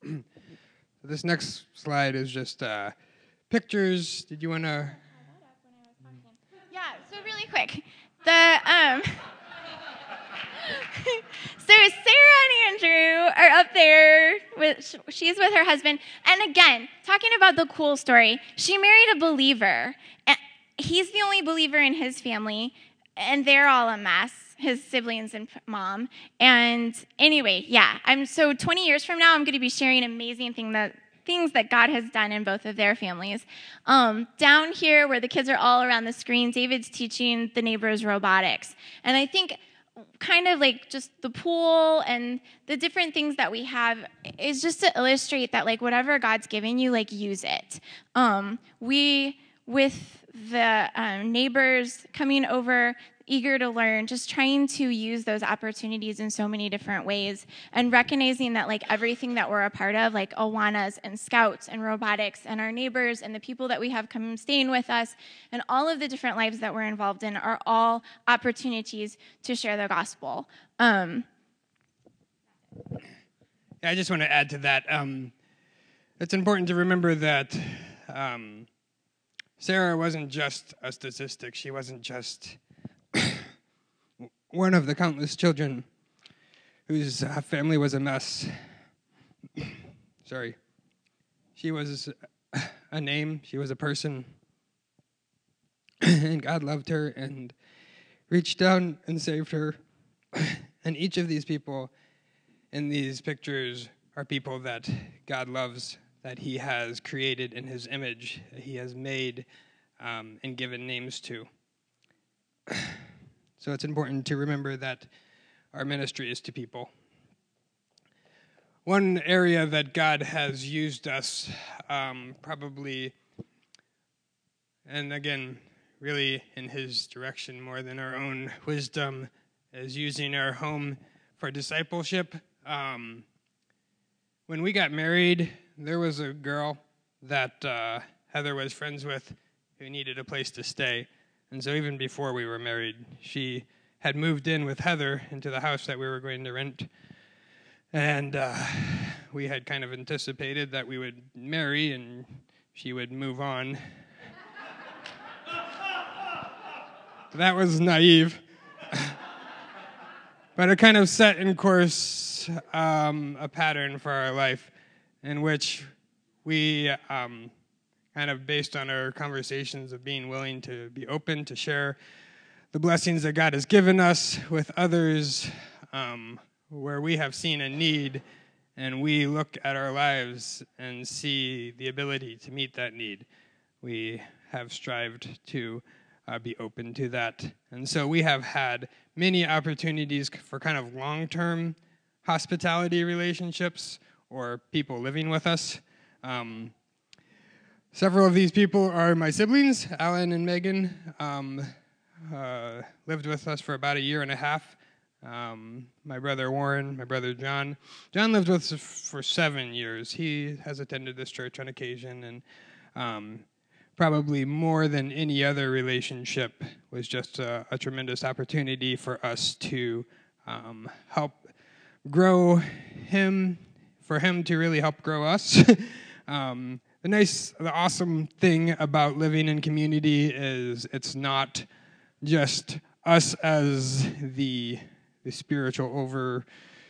[clears throat] this next slide is just uh, pictures. Did you want to? Yeah. So really quick, the um. [laughs] so Sarah and Andrew are up there with she's with her husband, and again talking about the cool story. She married a believer, and he's the only believer in his family, and they're all a mess. His siblings and mom. And anyway, yeah, I'm so 20 years from now, I'm going to be sharing amazing thing that things that God has done in both of their families. Um, down here, where the kids are all around the screen, David's teaching the neighbors robotics. And I think kind of like just the pool and the different things that we have is just to illustrate that like whatever God's given you, like use it. Um, we with the um, neighbors coming over eager to learn, just trying to use those opportunities in so many different ways and recognizing that like everything that we're a part of, like Awanas and Scouts and robotics and our neighbors and the people that we have come staying with us and all of the different lives that we're involved in are all opportunities to share the gospel. Um, yeah, I just want to add to that. Um, it's important to remember that um, Sarah wasn't just a statistic. She wasn't just one of the countless children whose uh, family was a mess. Sorry. She was a name, she was a person. and God loved her and reached down and saved her. and each of these people in these pictures are people that God loves, that He has created in His image, that He has made um, and given names to. So it's important to remember that our ministry is to people. One area that God has used us, um, probably, and again, really in His direction more than our own wisdom, is using our home for discipleship. Um, when we got married, there was a girl that uh, Heather was friends with who needed a place to stay. And so even before we were married, she had moved in with Heather into the house that we were going to rent. And uh, we had kind of anticipated that we would marry and she would move on. [laughs] that was naive. [laughs] but it kind of set in course um, a pattern for our life in which we um, kind of based on our conversations of being willing to be open to share the blessings that God has given us with others, um, where we have seen a need and we look at our lives and see the ability to meet that need. We have strived to uh, be open to that. And so we have had many opportunities for kind of long term hospitality relationships or people living with us. Um, several of these people are my siblings, Alan and Megan. Um, uh, lived with us for about a year and a half. Um, my brother Warren, my brother John. John lived with us for seven years. He has attended this church on occasion, and um, probably more than any other relationship was just a, a tremendous opportunity for us to um, help grow him, for him to really help grow us. [laughs] Um, the nice, the awesome thing about living in community is it's not just us as the the spiritual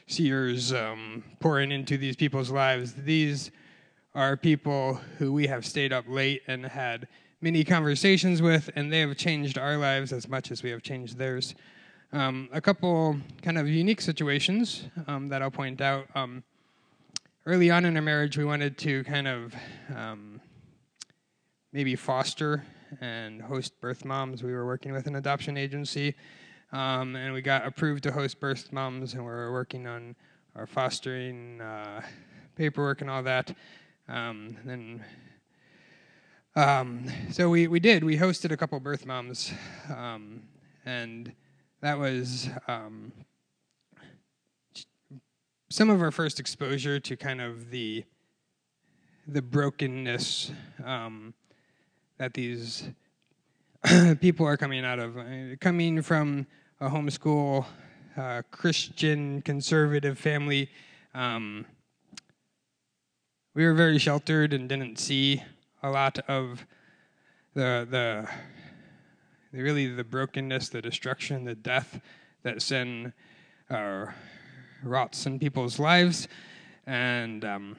overseers um, pouring into these people's lives. These are people who we have stayed up late and had many conversations with, and they have changed our lives as much as we have changed theirs. Um, a couple kind of unique situations um, that I'll point out. Um, early on in our marriage, we wanted to kind of um, maybe foster and host birth moms. We were working with an adoption agency, um, and we got approved to host birth moms, and we were working on our fostering uh, paperwork and all that. Um, and um, so we, we did. We hosted a couple birth moms, um, and that was um, some of our first exposure to kind of the the brokenness um, that these [clears throat] people are coming out of. Coming from a homeschool uh, Christian conservative family. Um, we were very sheltered and didn't see a lot of the the, the really the brokenness, the destruction, the death that sin uh, rots in people's lives, and um,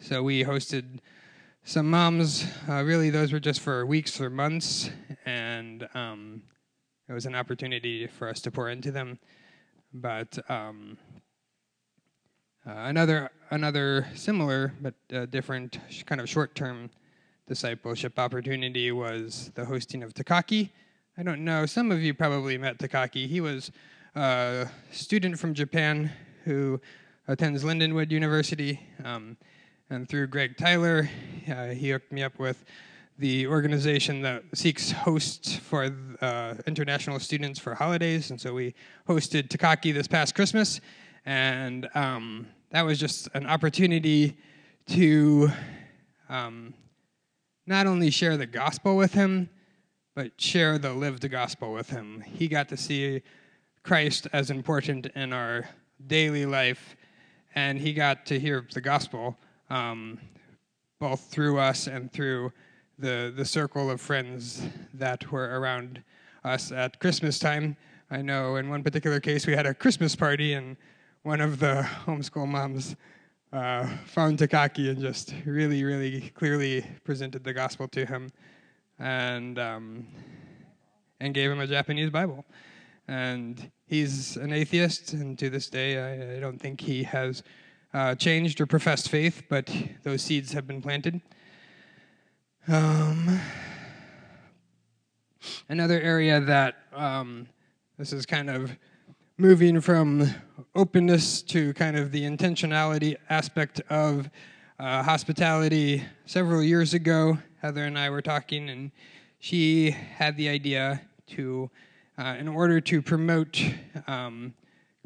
so we hosted some moms. Uh, really, those were just for weeks or months, and um, it was an opportunity for us to pour into them. But um, uh, another another similar but uh, different kind of short-term discipleship opportunity was the hosting of Takaki. I don't know. Some of you probably met Takaki. He was a student from Japan who attends Lindenwood University, um, and through Greg Tyler, uh, he hooked me up with the organization that seeks hosts for uh, international students for holidays, and so we hosted Takaki this past Christmas, and um, that was just an opportunity to um, not only share the gospel with him, but share the lived gospel with him. He got to see Christ as important in our daily life, and he got to hear the gospel um, both through us and through the, the circle of friends that were around us at Christmas time. I know in one particular case we had a Christmas party, and one of the homeschool moms uh, found Takaki and just really, really clearly presented the gospel to him, and um, and gave him a Japanese Bible. And he's an atheist, and to this day, I, I don't think he has uh, changed or professed faith, but those seeds have been planted. Um, another area that um, this is kind of moving from openness to kind of the intentionality aspect of uh, hospitality. Several years ago, Heather and I were talking, and she had the idea to, uh, in order to promote um,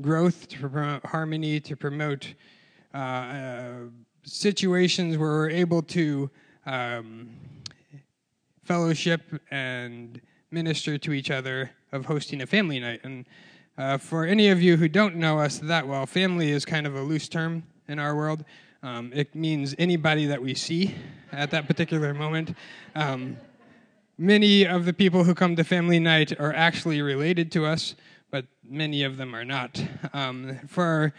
growth, to promote harmony, to promote uh, uh situations where we're able to um, fellowship and minister to each other of hosting a family night. And uh, for any of you who don't know us that well, family is kind of a loose term in our world. Um, it means anybody that we see at that particular moment. Um, many of the people who come to family night are actually related to us, but many of them are not. Um, for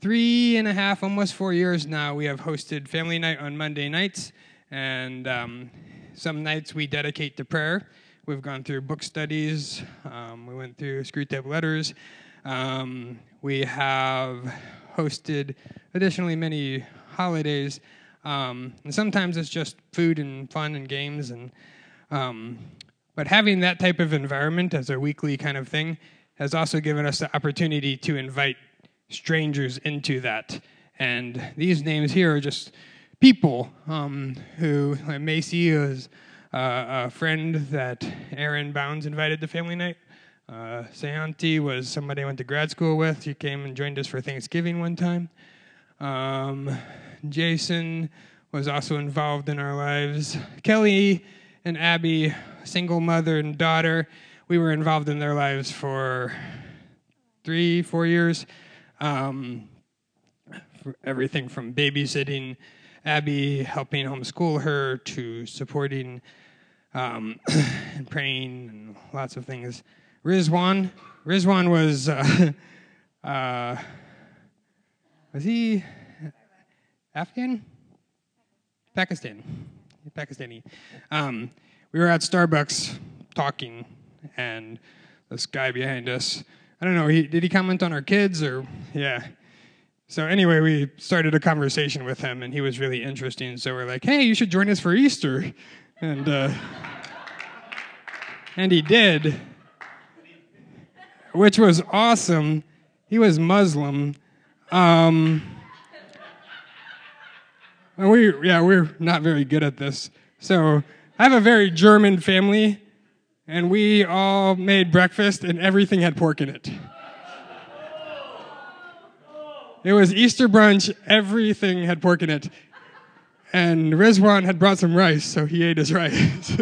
three and a half, almost four years now, we have hosted family night on Monday nights, and um, some nights we dedicate to prayer. We've gone through book studies. Um, we went through Screwtape Letters. Um, we have hosted additionally many holidays, um, and sometimes it's just food and fun and games. And um, but having that type of environment as a weekly kind of thing has also given us the opportunity to invite strangers into that. And these names here are just people um, who, like Macy is uh, a friend that Aaron Bounds invited to family night. Uh, Sayanti was somebody I went to grad school with. He came and joined us for Thanksgiving one time. Um, Jason was also involved in our lives. Kelly and Abby, single mother and daughter, we were involved in their lives for three, four years. Um, everything from babysitting Abby, helping homeschool her, to supporting um, [clears throat] and praying and lots of things. Rizwan, Rizwan was uh, [laughs] uh, was he Afghan? Pakistan, Pakistani. Um, we were at Starbucks talking, and this guy behind us, I don't know, he, did he comment on our kids or, yeah. So anyway, we started a conversation with him, and he was really interesting. So we're like, "Hey, you should join us for Easter," and uh, and he did, which was awesome. He was Muslim. Um, and we, yeah, we're not very good at this. So I have a very German family, and we all made breakfast, and everything had pork in it. It was Easter brunch, everything had pork in it. And Rizwan had brought some rice, so he ate his rice.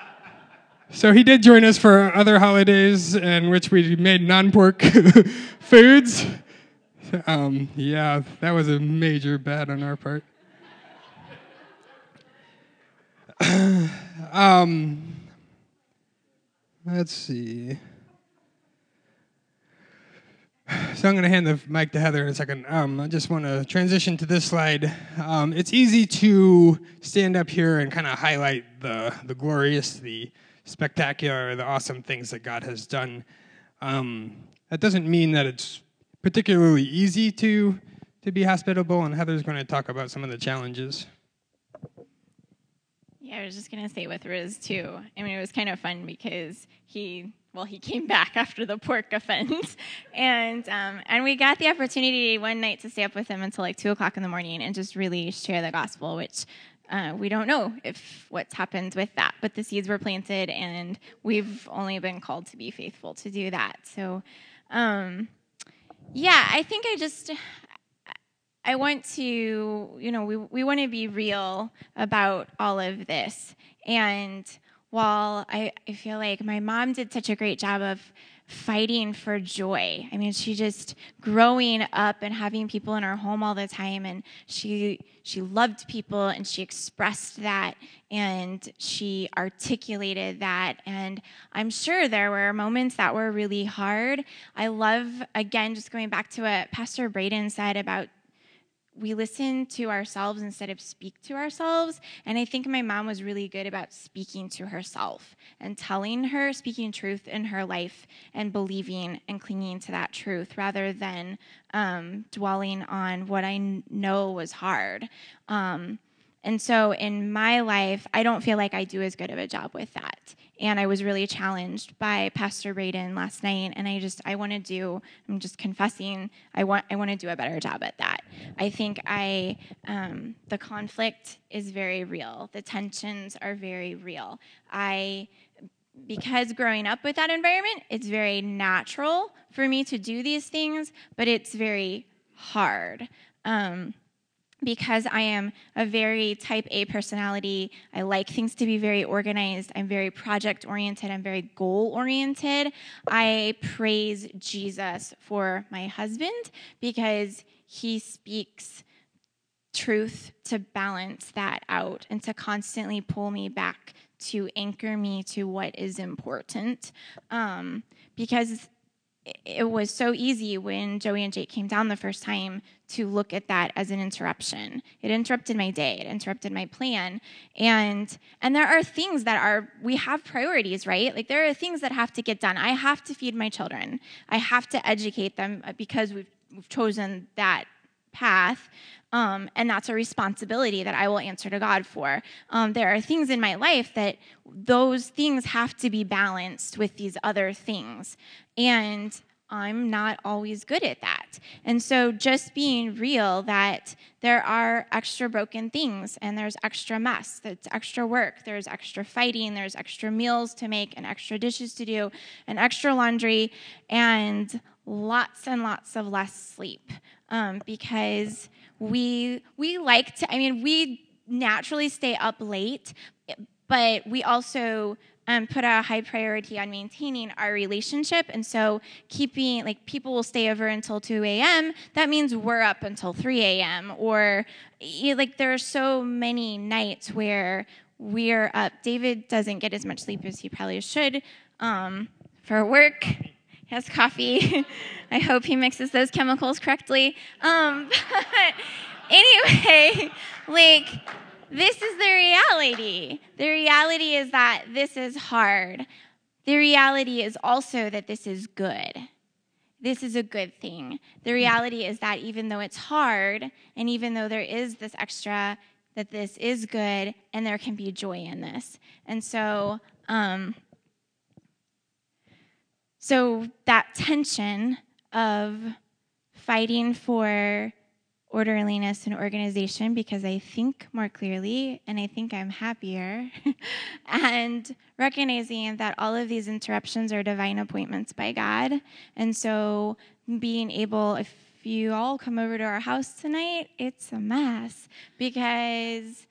[laughs] so he did join us for other holidays in which we made non pork [laughs] foods. Um, yeah, that was a major bad on our part. [clears throat] um, let's see. So I'm going to hand the mic to Heather in a second. Um, I just want to transition to this slide. Um, it's easy to stand up here and kind of highlight the the glorious, the spectacular, the awesome things that God has done. Um, that doesn't mean that it's particularly easy to to be hospitable, and Heather's going to talk about some of the challenges. Yeah, I was just gonna say with Riz too. I mean, it was kind of fun because he, well, he came [laughs] back after the pork offense, [laughs] and um, and we got the opportunity one night to stay up with him until like two o'clock in the morning and just really share the gospel, which. Uh, we don't know if what's happened with that, but the seeds were planted, and we've only been called to be faithful to do that. So, um, yeah, I think I just I want to, you know, we, we want to be real about all of this. And while I, I feel like my mom did such a great job of fighting for joy. I mean, she just growing up and having people in her home all the time and she she loved people and she expressed that and she articulated that and I'm sure there were moments that were really hard. I love again just going back to what Pastor Braden said about we listen to ourselves instead of speak to ourselves. And I think my mom was really good about speaking to herself and telling her, speaking truth in her life and believing and clinging to that truth rather than um, dwelling on what I know was hard. Um, and so in my life, I don't feel like I do as good of a job with that. And I was really challenged by Pastor Braden last night. And I just, I want to do, I'm just confessing, I want, I want to do a better job at that. I think I, um, the conflict is very real. The tensions are very real. I, because growing up with that environment, it's very natural for me to do these things, but it's very hard. Um, because I am a very type A personality. I like things to be very organized. I'm very project oriented. I'm very goal oriented. I praise Jesus for my husband because he speaks truth to balance that out and to constantly pull me back to anchor me to what is important. Um, because it was so easy when Joey and Jake came down the first time to look at that as an interruption. It interrupted my day, it interrupted my plan. And and there are things that are we have priorities, right? Like there are things that have to get done. I have to feed my children. I have to educate them because we've we've chosen that path. Um, and that's a responsibility that I will answer to God for. Um, there are things in my life that those things have to be balanced with these other things. And I'm not always good at that. And so just being real that there are extra broken things and there's extra mess, that's extra work, there's extra fighting, there's extra meals to make and extra dishes to do and extra laundry and lots and lots of less sleep um, because we we like to. I mean, we naturally stay up late, but we also um, put a high priority on maintaining our relationship. And so, keeping like people will stay over until 2 a.m., that means we're up until 3 a.m. Or you know, like there are so many nights where we're up. David doesn't get as much sleep as he probably should um, for work He has coffee. [laughs] I hope he mixes those chemicals correctly. Um, [laughs] but anyway, [laughs] like, this is the reality. The reality is that this is hard. The reality is also that this is good. This is a good thing. The reality is that even though it's hard, and even though there is this extra, that this is good, and there can be joy in this. And so, um, so that tension of fighting for orderliness and organization because I think more clearly and I think I'm happier. [laughs] and recognizing that all of these interruptions are divine appointments by God. And so being able, if you all come over to our house tonight, it's a mess because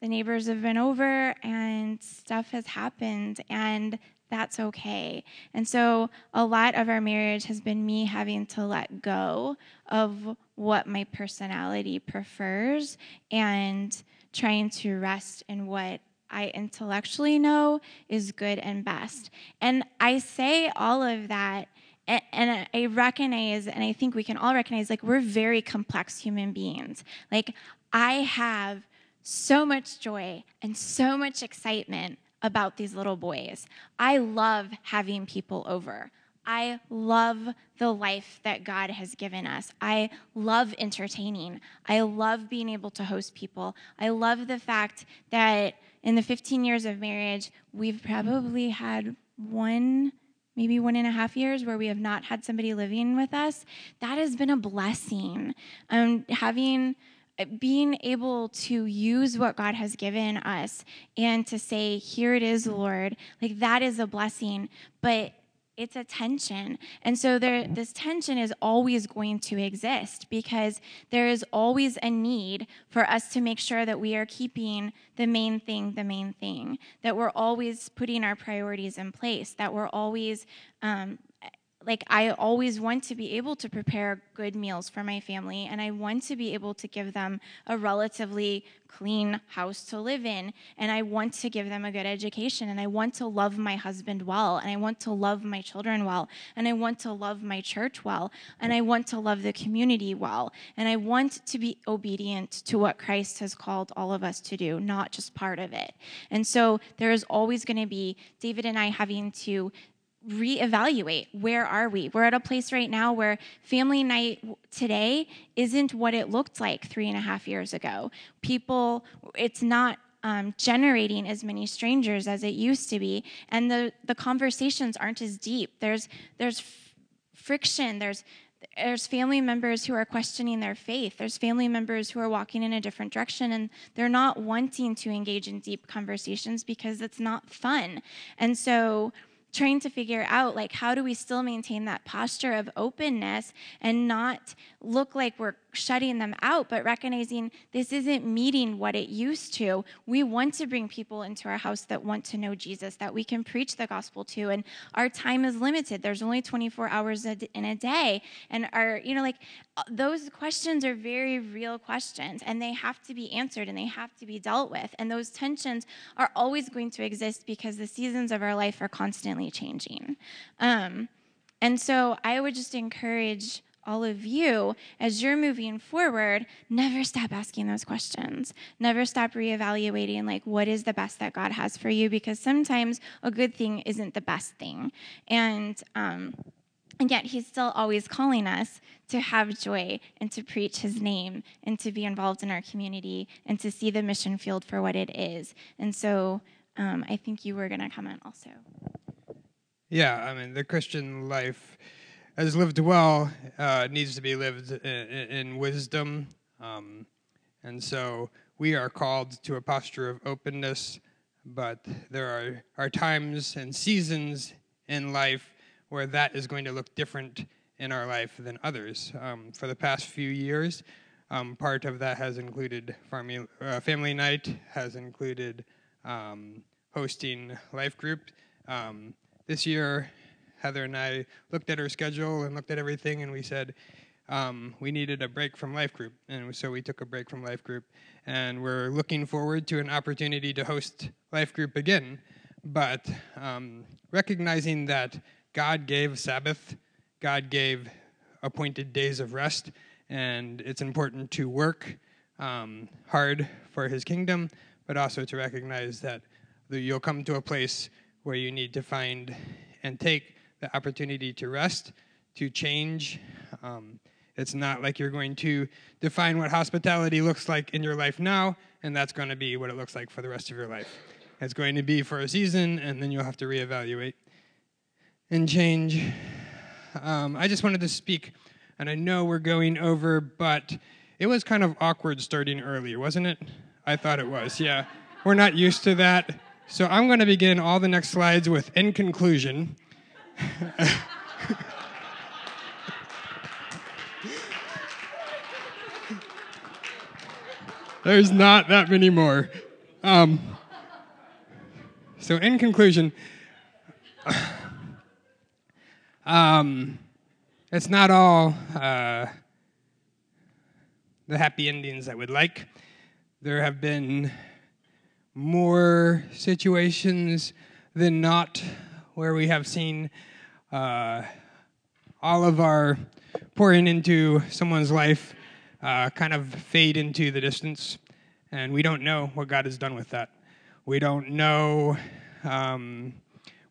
the neighbors have been over and stuff has happened. And that's okay. And so a lot of our marriage has been me having to let go of what my personality prefers and trying to rest in what I intellectually know is good and best. And I say all of that and I recognize, and I think we can all recognize, like, we're very complex human beings. Like, I have so much joy and so much excitement about these little boys. I love having people over. I love the life that God has given us. I love entertaining. I love being able to host people. I love the fact that in the 15 years of marriage, we've probably had one, maybe one and a half years where we have not had somebody living with us. That has been a blessing. Um, having being able to use what God has given us and to say, Here it is, Lord, like that is a blessing. But it's a tension. And so there this tension is always going to exist because there is always a need for us to make sure that we are keeping the main thing the main thing, that we're always putting our priorities in place, that we're always um, like I always want to be able to prepare good meals for my family and I want to be able to give them a relatively clean house to live in and I want to give them a good education and I want to love my husband well and I want to love my children well and I want to love my church well and I want to love the community well and I want to be obedient to what Christ has called all of us to do not just part of it. And so there is always going to be David and I having to reevaluate. Where are we? We're at a place right now where family night today isn't what it looked like three and a half years ago. People it's not um, generating as many strangers as it used to be and the, the conversations aren't as deep. There's there's f- friction. There's there's family members who are questioning their faith. There's family members who are walking in a different direction and they're not wanting to engage in deep conversations because it's not fun. And so trying to figure out like how do we still maintain that posture of openness and not look like we're shutting them out but recognizing this isn't meeting what it used to. We want to bring people into our house that want to know jesus that we can preach the gospel to and our time is limited. There's only 24 hours in a day and our you know like uh, those questions are very real questions and they have to be answered and they have to be dealt with and those tensions are always going to exist because the seasons of our life are constantly changing. Um, And so I would just encourage all of you as you're moving forward never stop asking those questions. Never stop reevaluating like what is the best that god has for you? Because sometimes a good thing isn't the best thing. And um, and yet he's still always calling us to have joy and to preach his name and to be involved in our community and to see the mission field for what it is. And so um, i think you were going to comment also. Yeah i mean the christian life as lived well uh, needs to be lived in, in wisdom. Um, and so we are called to a posture of openness, but there are, are times and seasons in life where that is going to look different in our life than others. Um, for the past few years, um, part of that has included family, uh, family night, has included um, hosting life group. Um, this year Heather and I looked at her schedule and looked at everything, and we said um, we needed a break from Life Group, and so we took a break from Life Group, and we're looking forward to an opportunity to host Life Group again. But um, recognizing that God gave Sabbath, God gave appointed days of rest, and it's important to work um, hard for His kingdom, but also to recognize that you'll come to a place where you need to find and take the opportunity to rest, to change. Um, it's not like you're going to define what hospitality looks like in your life now, and that's going to be what it looks like for the rest of your life. It's going to be for a season, and then you'll have to reevaluate and change. Um, I just wanted to speak, and I know we're going over, but it was kind of awkward starting early, wasn't it? I thought it was, yeah. We're not used to that. So I'm going to begin all the next slides with in conclusion. [laughs] There's not that many more. Um, so, in conclusion, [sighs] um, it's not all uh, the happy endings that we'd like. There have been more situations than not where we have seen uh, all of our pouring into someone's life uh, kind of fade into the distance, and we don't know what God has done with that. We don't know um,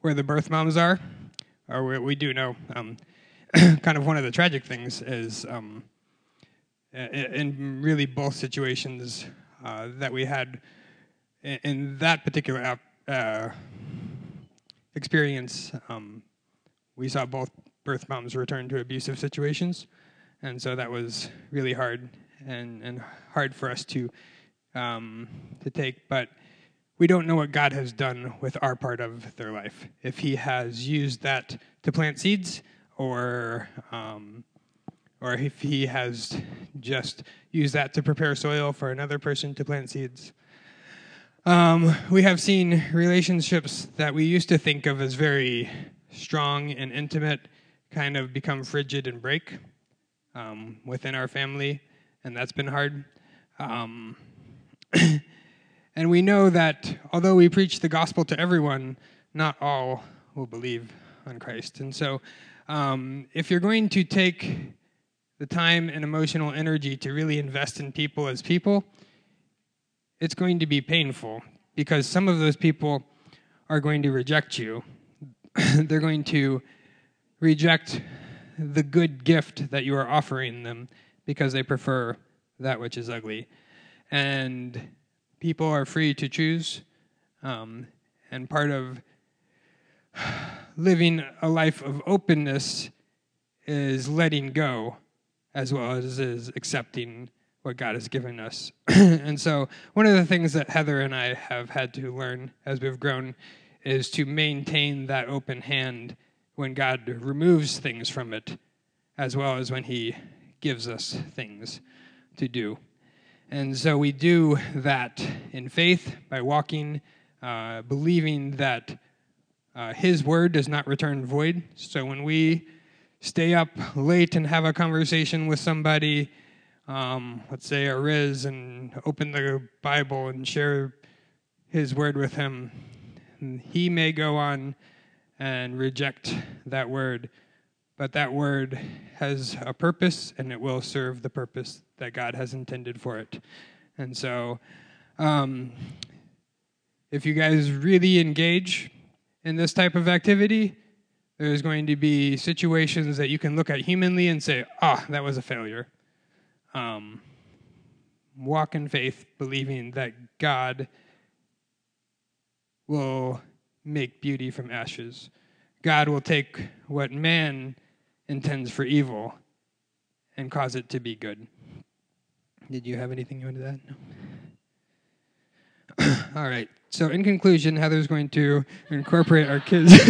where the birth moms are, or we, do know. Um, [clears throat] kind of one of the tragic things is um, in really both situations uh, that we had in, that particular uh, experience, um, we saw both birth moms return to abusive situations, and so that was really hard and, and hard for us to um, to take. But we don't know what God has done with our part of their life. If He has used that to plant seeds, or um, or if He has just used that to prepare soil for another person to plant seeds. Um, we have seen relationships that we used to think of as very strong and intimate kind of become frigid and break um, within our family, and that's been hard. Um, [clears throat] and we know that although we preach the gospel to everyone, not all will believe on Christ. And so, um, if you're going to take the time and emotional energy to really invest in people as people, it's going to be painful because some of those people are going to reject you. [clears throat] They're going to reject the good gift that you are offering them because they prefer that which is ugly. And people are free to choose. Um, and part of [sighs] living a life of openness is letting go as well as is accepting what God has given us. [clears throat] and so, one of the things that Heather and I have had to learn as we've grown is to maintain that open hand when God removes things from it, as well as when He gives us things to do. And so, we do that in faith by walking, uh, believing that uh, His word does not return void. So, when we stay up late and have a conversation with somebody, um, let's say, a Riz and open the Bible and share his word with him, he may go on and reject that word, but that word has a purpose and it will serve the purpose that God has intended for it. And so, um, if you guys really engage in this type of activity, there's going to be situations that you can look at humanly and say, ah, that was a failure. Um, walk in faith, believing that God will make beauty from ashes. God will take what man intends for evil and cause it to be good. Did you have anything you wanted to add? No. [clears throat] All right. So, in conclusion, Heather's going to incorporate our kids. [laughs]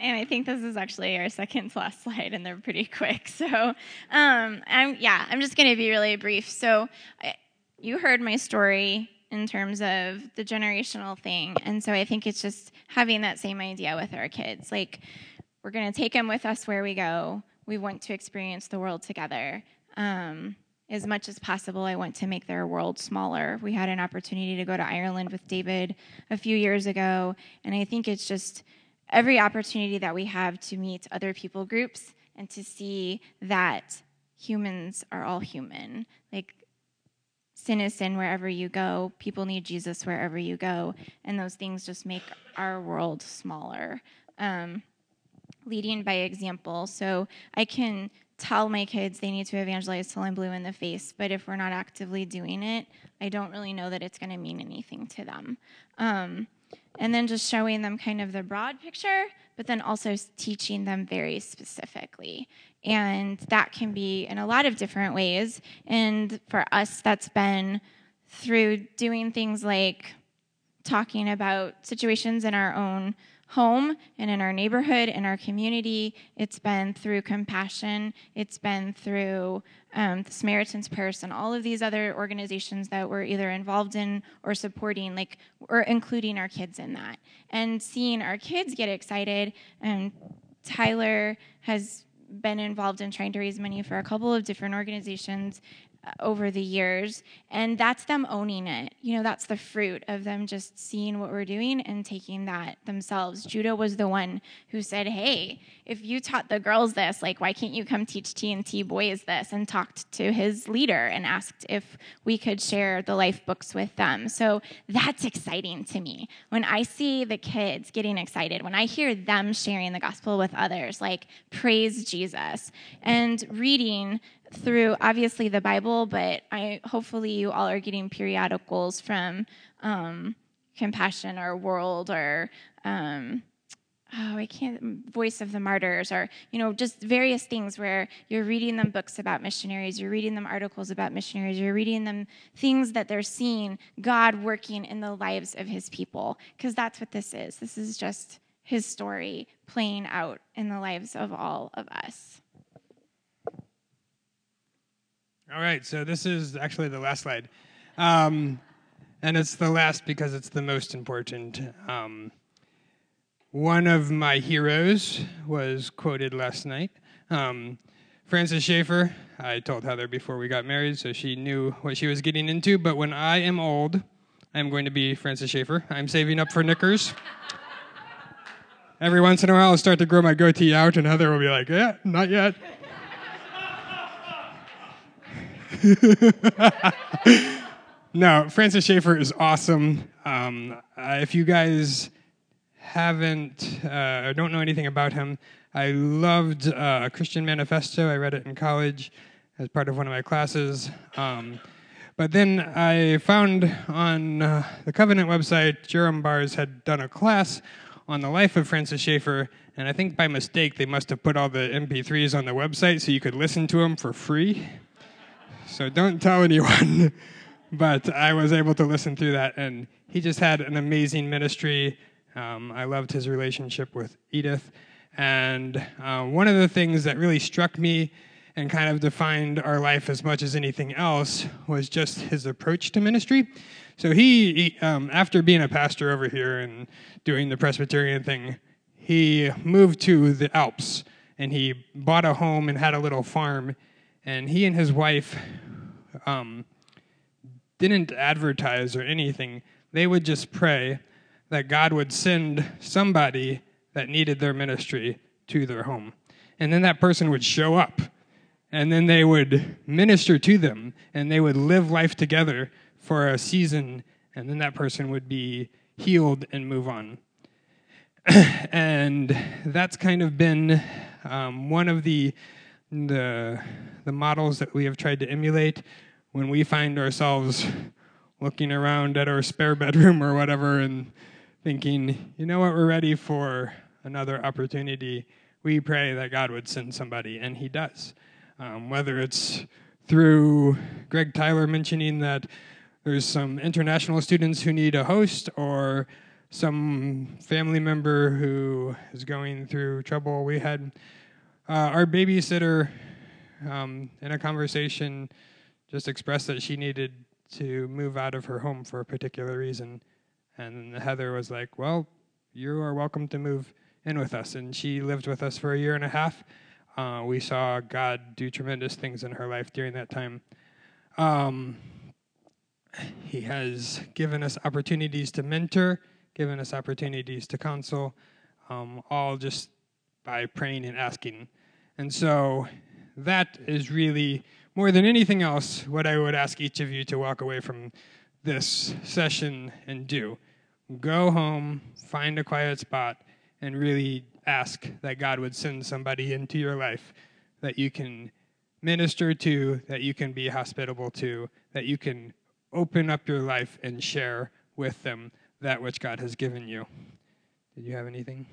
and I think this is actually our second to last slide, and they're pretty quick. So, um, I'm yeah, I'm just going to be really brief. So, I, you heard my story in terms of the generational thing, and so I think it's just having that same idea with our kids. Like, we're going to take them with us where we go. We want to experience the world together. Um, as much as possible, I want to make their world smaller. We had an opportunity to go to Ireland with David a few years ago, and I think it's just every opportunity that we have to meet other people groups and to see that humans are all human. Sin is sin wherever you go, people need Jesus wherever you go, and those things just make our world smaller. Um, leading by example. So I can tell my kids they need to evangelize till I'm blue in the face, but if we're not actively doing it, I don't really know that it's going to mean anything to them. Um, and then just showing them kind of the broad picture, but then also teaching them very specifically. And that can be in a lot of different ways. And for us, that's been through doing things like talking about situations in our own home and in our neighborhood, in our community. It's been through compassion. It's been through um, the Samaritan's Purse and all of these other organizations that we're either involved in or supporting, like, or including our kids in that. And seeing our kids get excited. And Tyler has been involved in trying to raise money for a couple of different organizations Uh, over the years and that's them owning it. You know that's the fruit of them just seeing what we're doing and taking that themselves. Judah was the one who said hey if you taught the girls this like why can't you come teach t&t boys this? and talked to his leader and asked if we could share the life books with them. So that's exciting to me. When i see the kids getting excited when i hear them sharing the gospel with others like praise jesus. And reading through obviously the Bible, but I hopefully you all are getting periodicals from um, Compassion or World or um, oh I can't Voice of the Martyrs or you know just various things where you're reading them books about missionaries, you're reading them articles about missionaries, you're reading them things that they're seeing God working in the lives of His people because that's what this is. This is just His story playing out in the lives of all of us. All right, so this is actually the last slide. Um, and it's the last because it's the most important. Um, one of my heroes was quoted last night. Um, Francis Schaeffer, I told Heather before we got married, so she knew what she was getting into. But when I am old, I'm going to be Francis Schaeffer. I'm saving up for knickers. Every once in a while, I'll start to grow my goatee out, and Heather will be like, yeah, not yet. [laughs] no, Francis Schaeffer is awesome. Um, uh, if you guys haven't uh, don't know anything about him, I loved uh, Christian Manifesto. I read it in college as part of one of my classes. Um, but then I found on uh, the Covenant website, Jerram Barrs had done a class on the life of Francis Schaeffer, and I think by mistake they must have put all the MP3s on the website so you could listen to them for free so don't tell anyone. [laughs] but I was able to listen through that, and he just had an amazing ministry. Um, I loved his relationship with Edith. And uh, one of the things that really struck me and kind of defined our life as much as anything else was just his approach to ministry. So he, he um, after being a pastor over here and doing the Presbyterian thing, he moved to the Alps and he bought a home and had a little farm. And he and his wife um, didn't advertise or anything. They would just pray that God would send somebody that needed their ministry to their home. And then that person would show up, and then they would minister to them, and they would live life together for a season, and then that person would be healed and move on. [clears throat] and that's kind of been um, one of the, the the models that we have tried to emulate when we find ourselves looking around at our spare bedroom or whatever and thinking, you know what, we're ready for another opportunity. We pray that God would send somebody, and He does. Um, whether it's through Greg Tyler mentioning that there's some international students who need a host, or some family member who is going through trouble. We had uh, our babysitter um, in a conversation just expressed that she needed to move out of her home for a particular reason. And Heather was like, Well, you are welcome to move in with us. And she lived with us for a year and a half. Uh, we saw God do tremendous things in her life during that time. Um, he has given us opportunities to mentor, given us opportunities to counsel, um, all just by praying and asking. And so that is really, more than anything else, what I would ask each of you to walk away from this session and do. Go home, find a quiet spot, and really ask that God would send somebody into your life that you can minister to, that you can be hospitable to, that you can open up your life and share with them that which God has given you. Did you have anything?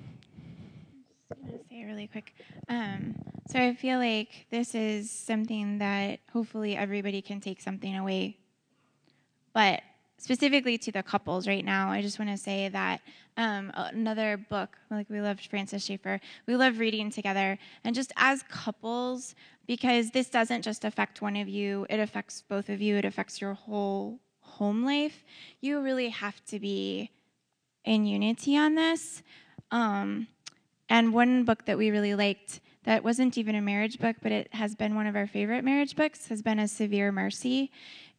I'm going to say really quick. Um, so I feel like this is something that hopefully everybody can take something away. But specifically to the couples right now, I just want to say that um, another book, like we loved Francis Schaeffer, we love reading together. And just as couples, because this doesn't just affect one of you, it affects both of you, it affects your whole home life. You really have to be in unity on this. Um, and one book that we really liked that wasn't even a marriage book, but it has been one of our favorite marriage books, has been A Severe Mercy.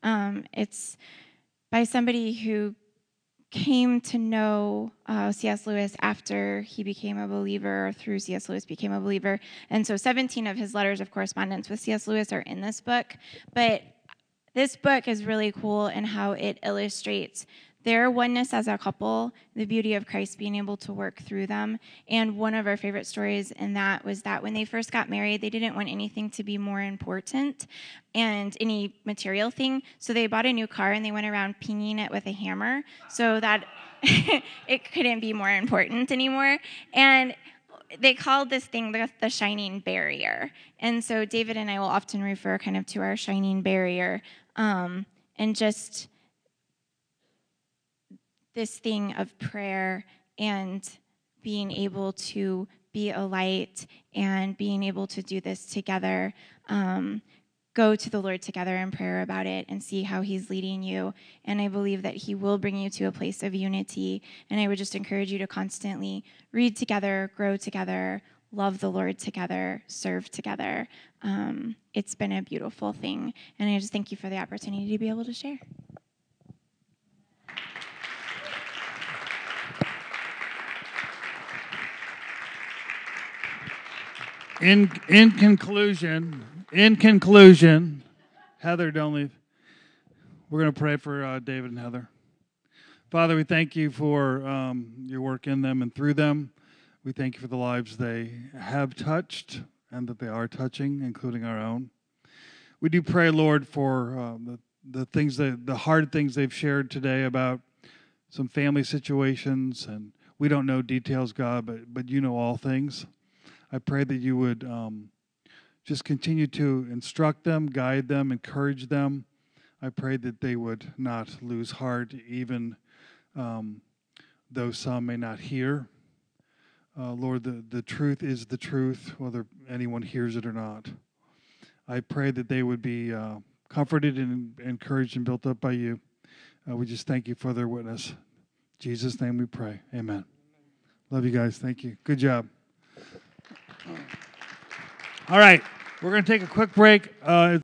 Um, it's by somebody who came to know uh, C.S. Lewis after he became a believer, or through C.S. Lewis became a believer. And so 17 of his letters of correspondence with C.S. Lewis are in this book. But this book is really cool in how it illustrates their oneness as a couple, the beauty of Christ being able to work through them. And one of our favorite stories in that was that when they first got married, they didn't want anything to be more important and any material thing. So they bought a new car and they went around pinging it with a hammer so that [laughs] it couldn't be more important anymore. And they called this thing the, the, shining barrier. And so David and I will often refer kind of to our shining barrier um, and just this thing of prayer and being able to be a light and being able to do this together. Um, go to the Lord together in prayer about it and see how He's leading you. And I believe that He will bring you to a place of unity. And I would just encourage you to constantly read together, grow together, love the Lord together, serve together. Um, it's been a beautiful thing. And I just thank you for the opportunity to be able to share. In, in conclusion, in conclusion, Heather, don't leave. We're going to pray for uh, David and Heather. Father, we thank you for um, your work in them and through them. We thank you for the lives they have touched and that they are touching, including our own. We do pray, Lord, for uh, the, the things that the hard things they've shared today about some family situations, and we don't know details, God, but but you know all things. I pray that you would um, just continue to instruct them, guide them, encourage them. I pray that they would not lose heart, even um, though some may not hear. Uh, Lord, the, the truth is the truth, whether anyone hears it or not. I pray that they would be uh, comforted and encouraged and built up by you. Uh, we just thank you for their witness. In Jesus' name we pray. Amen. Love you guys. Thank you. Good job. All right, we're going to take a quick break. Uh,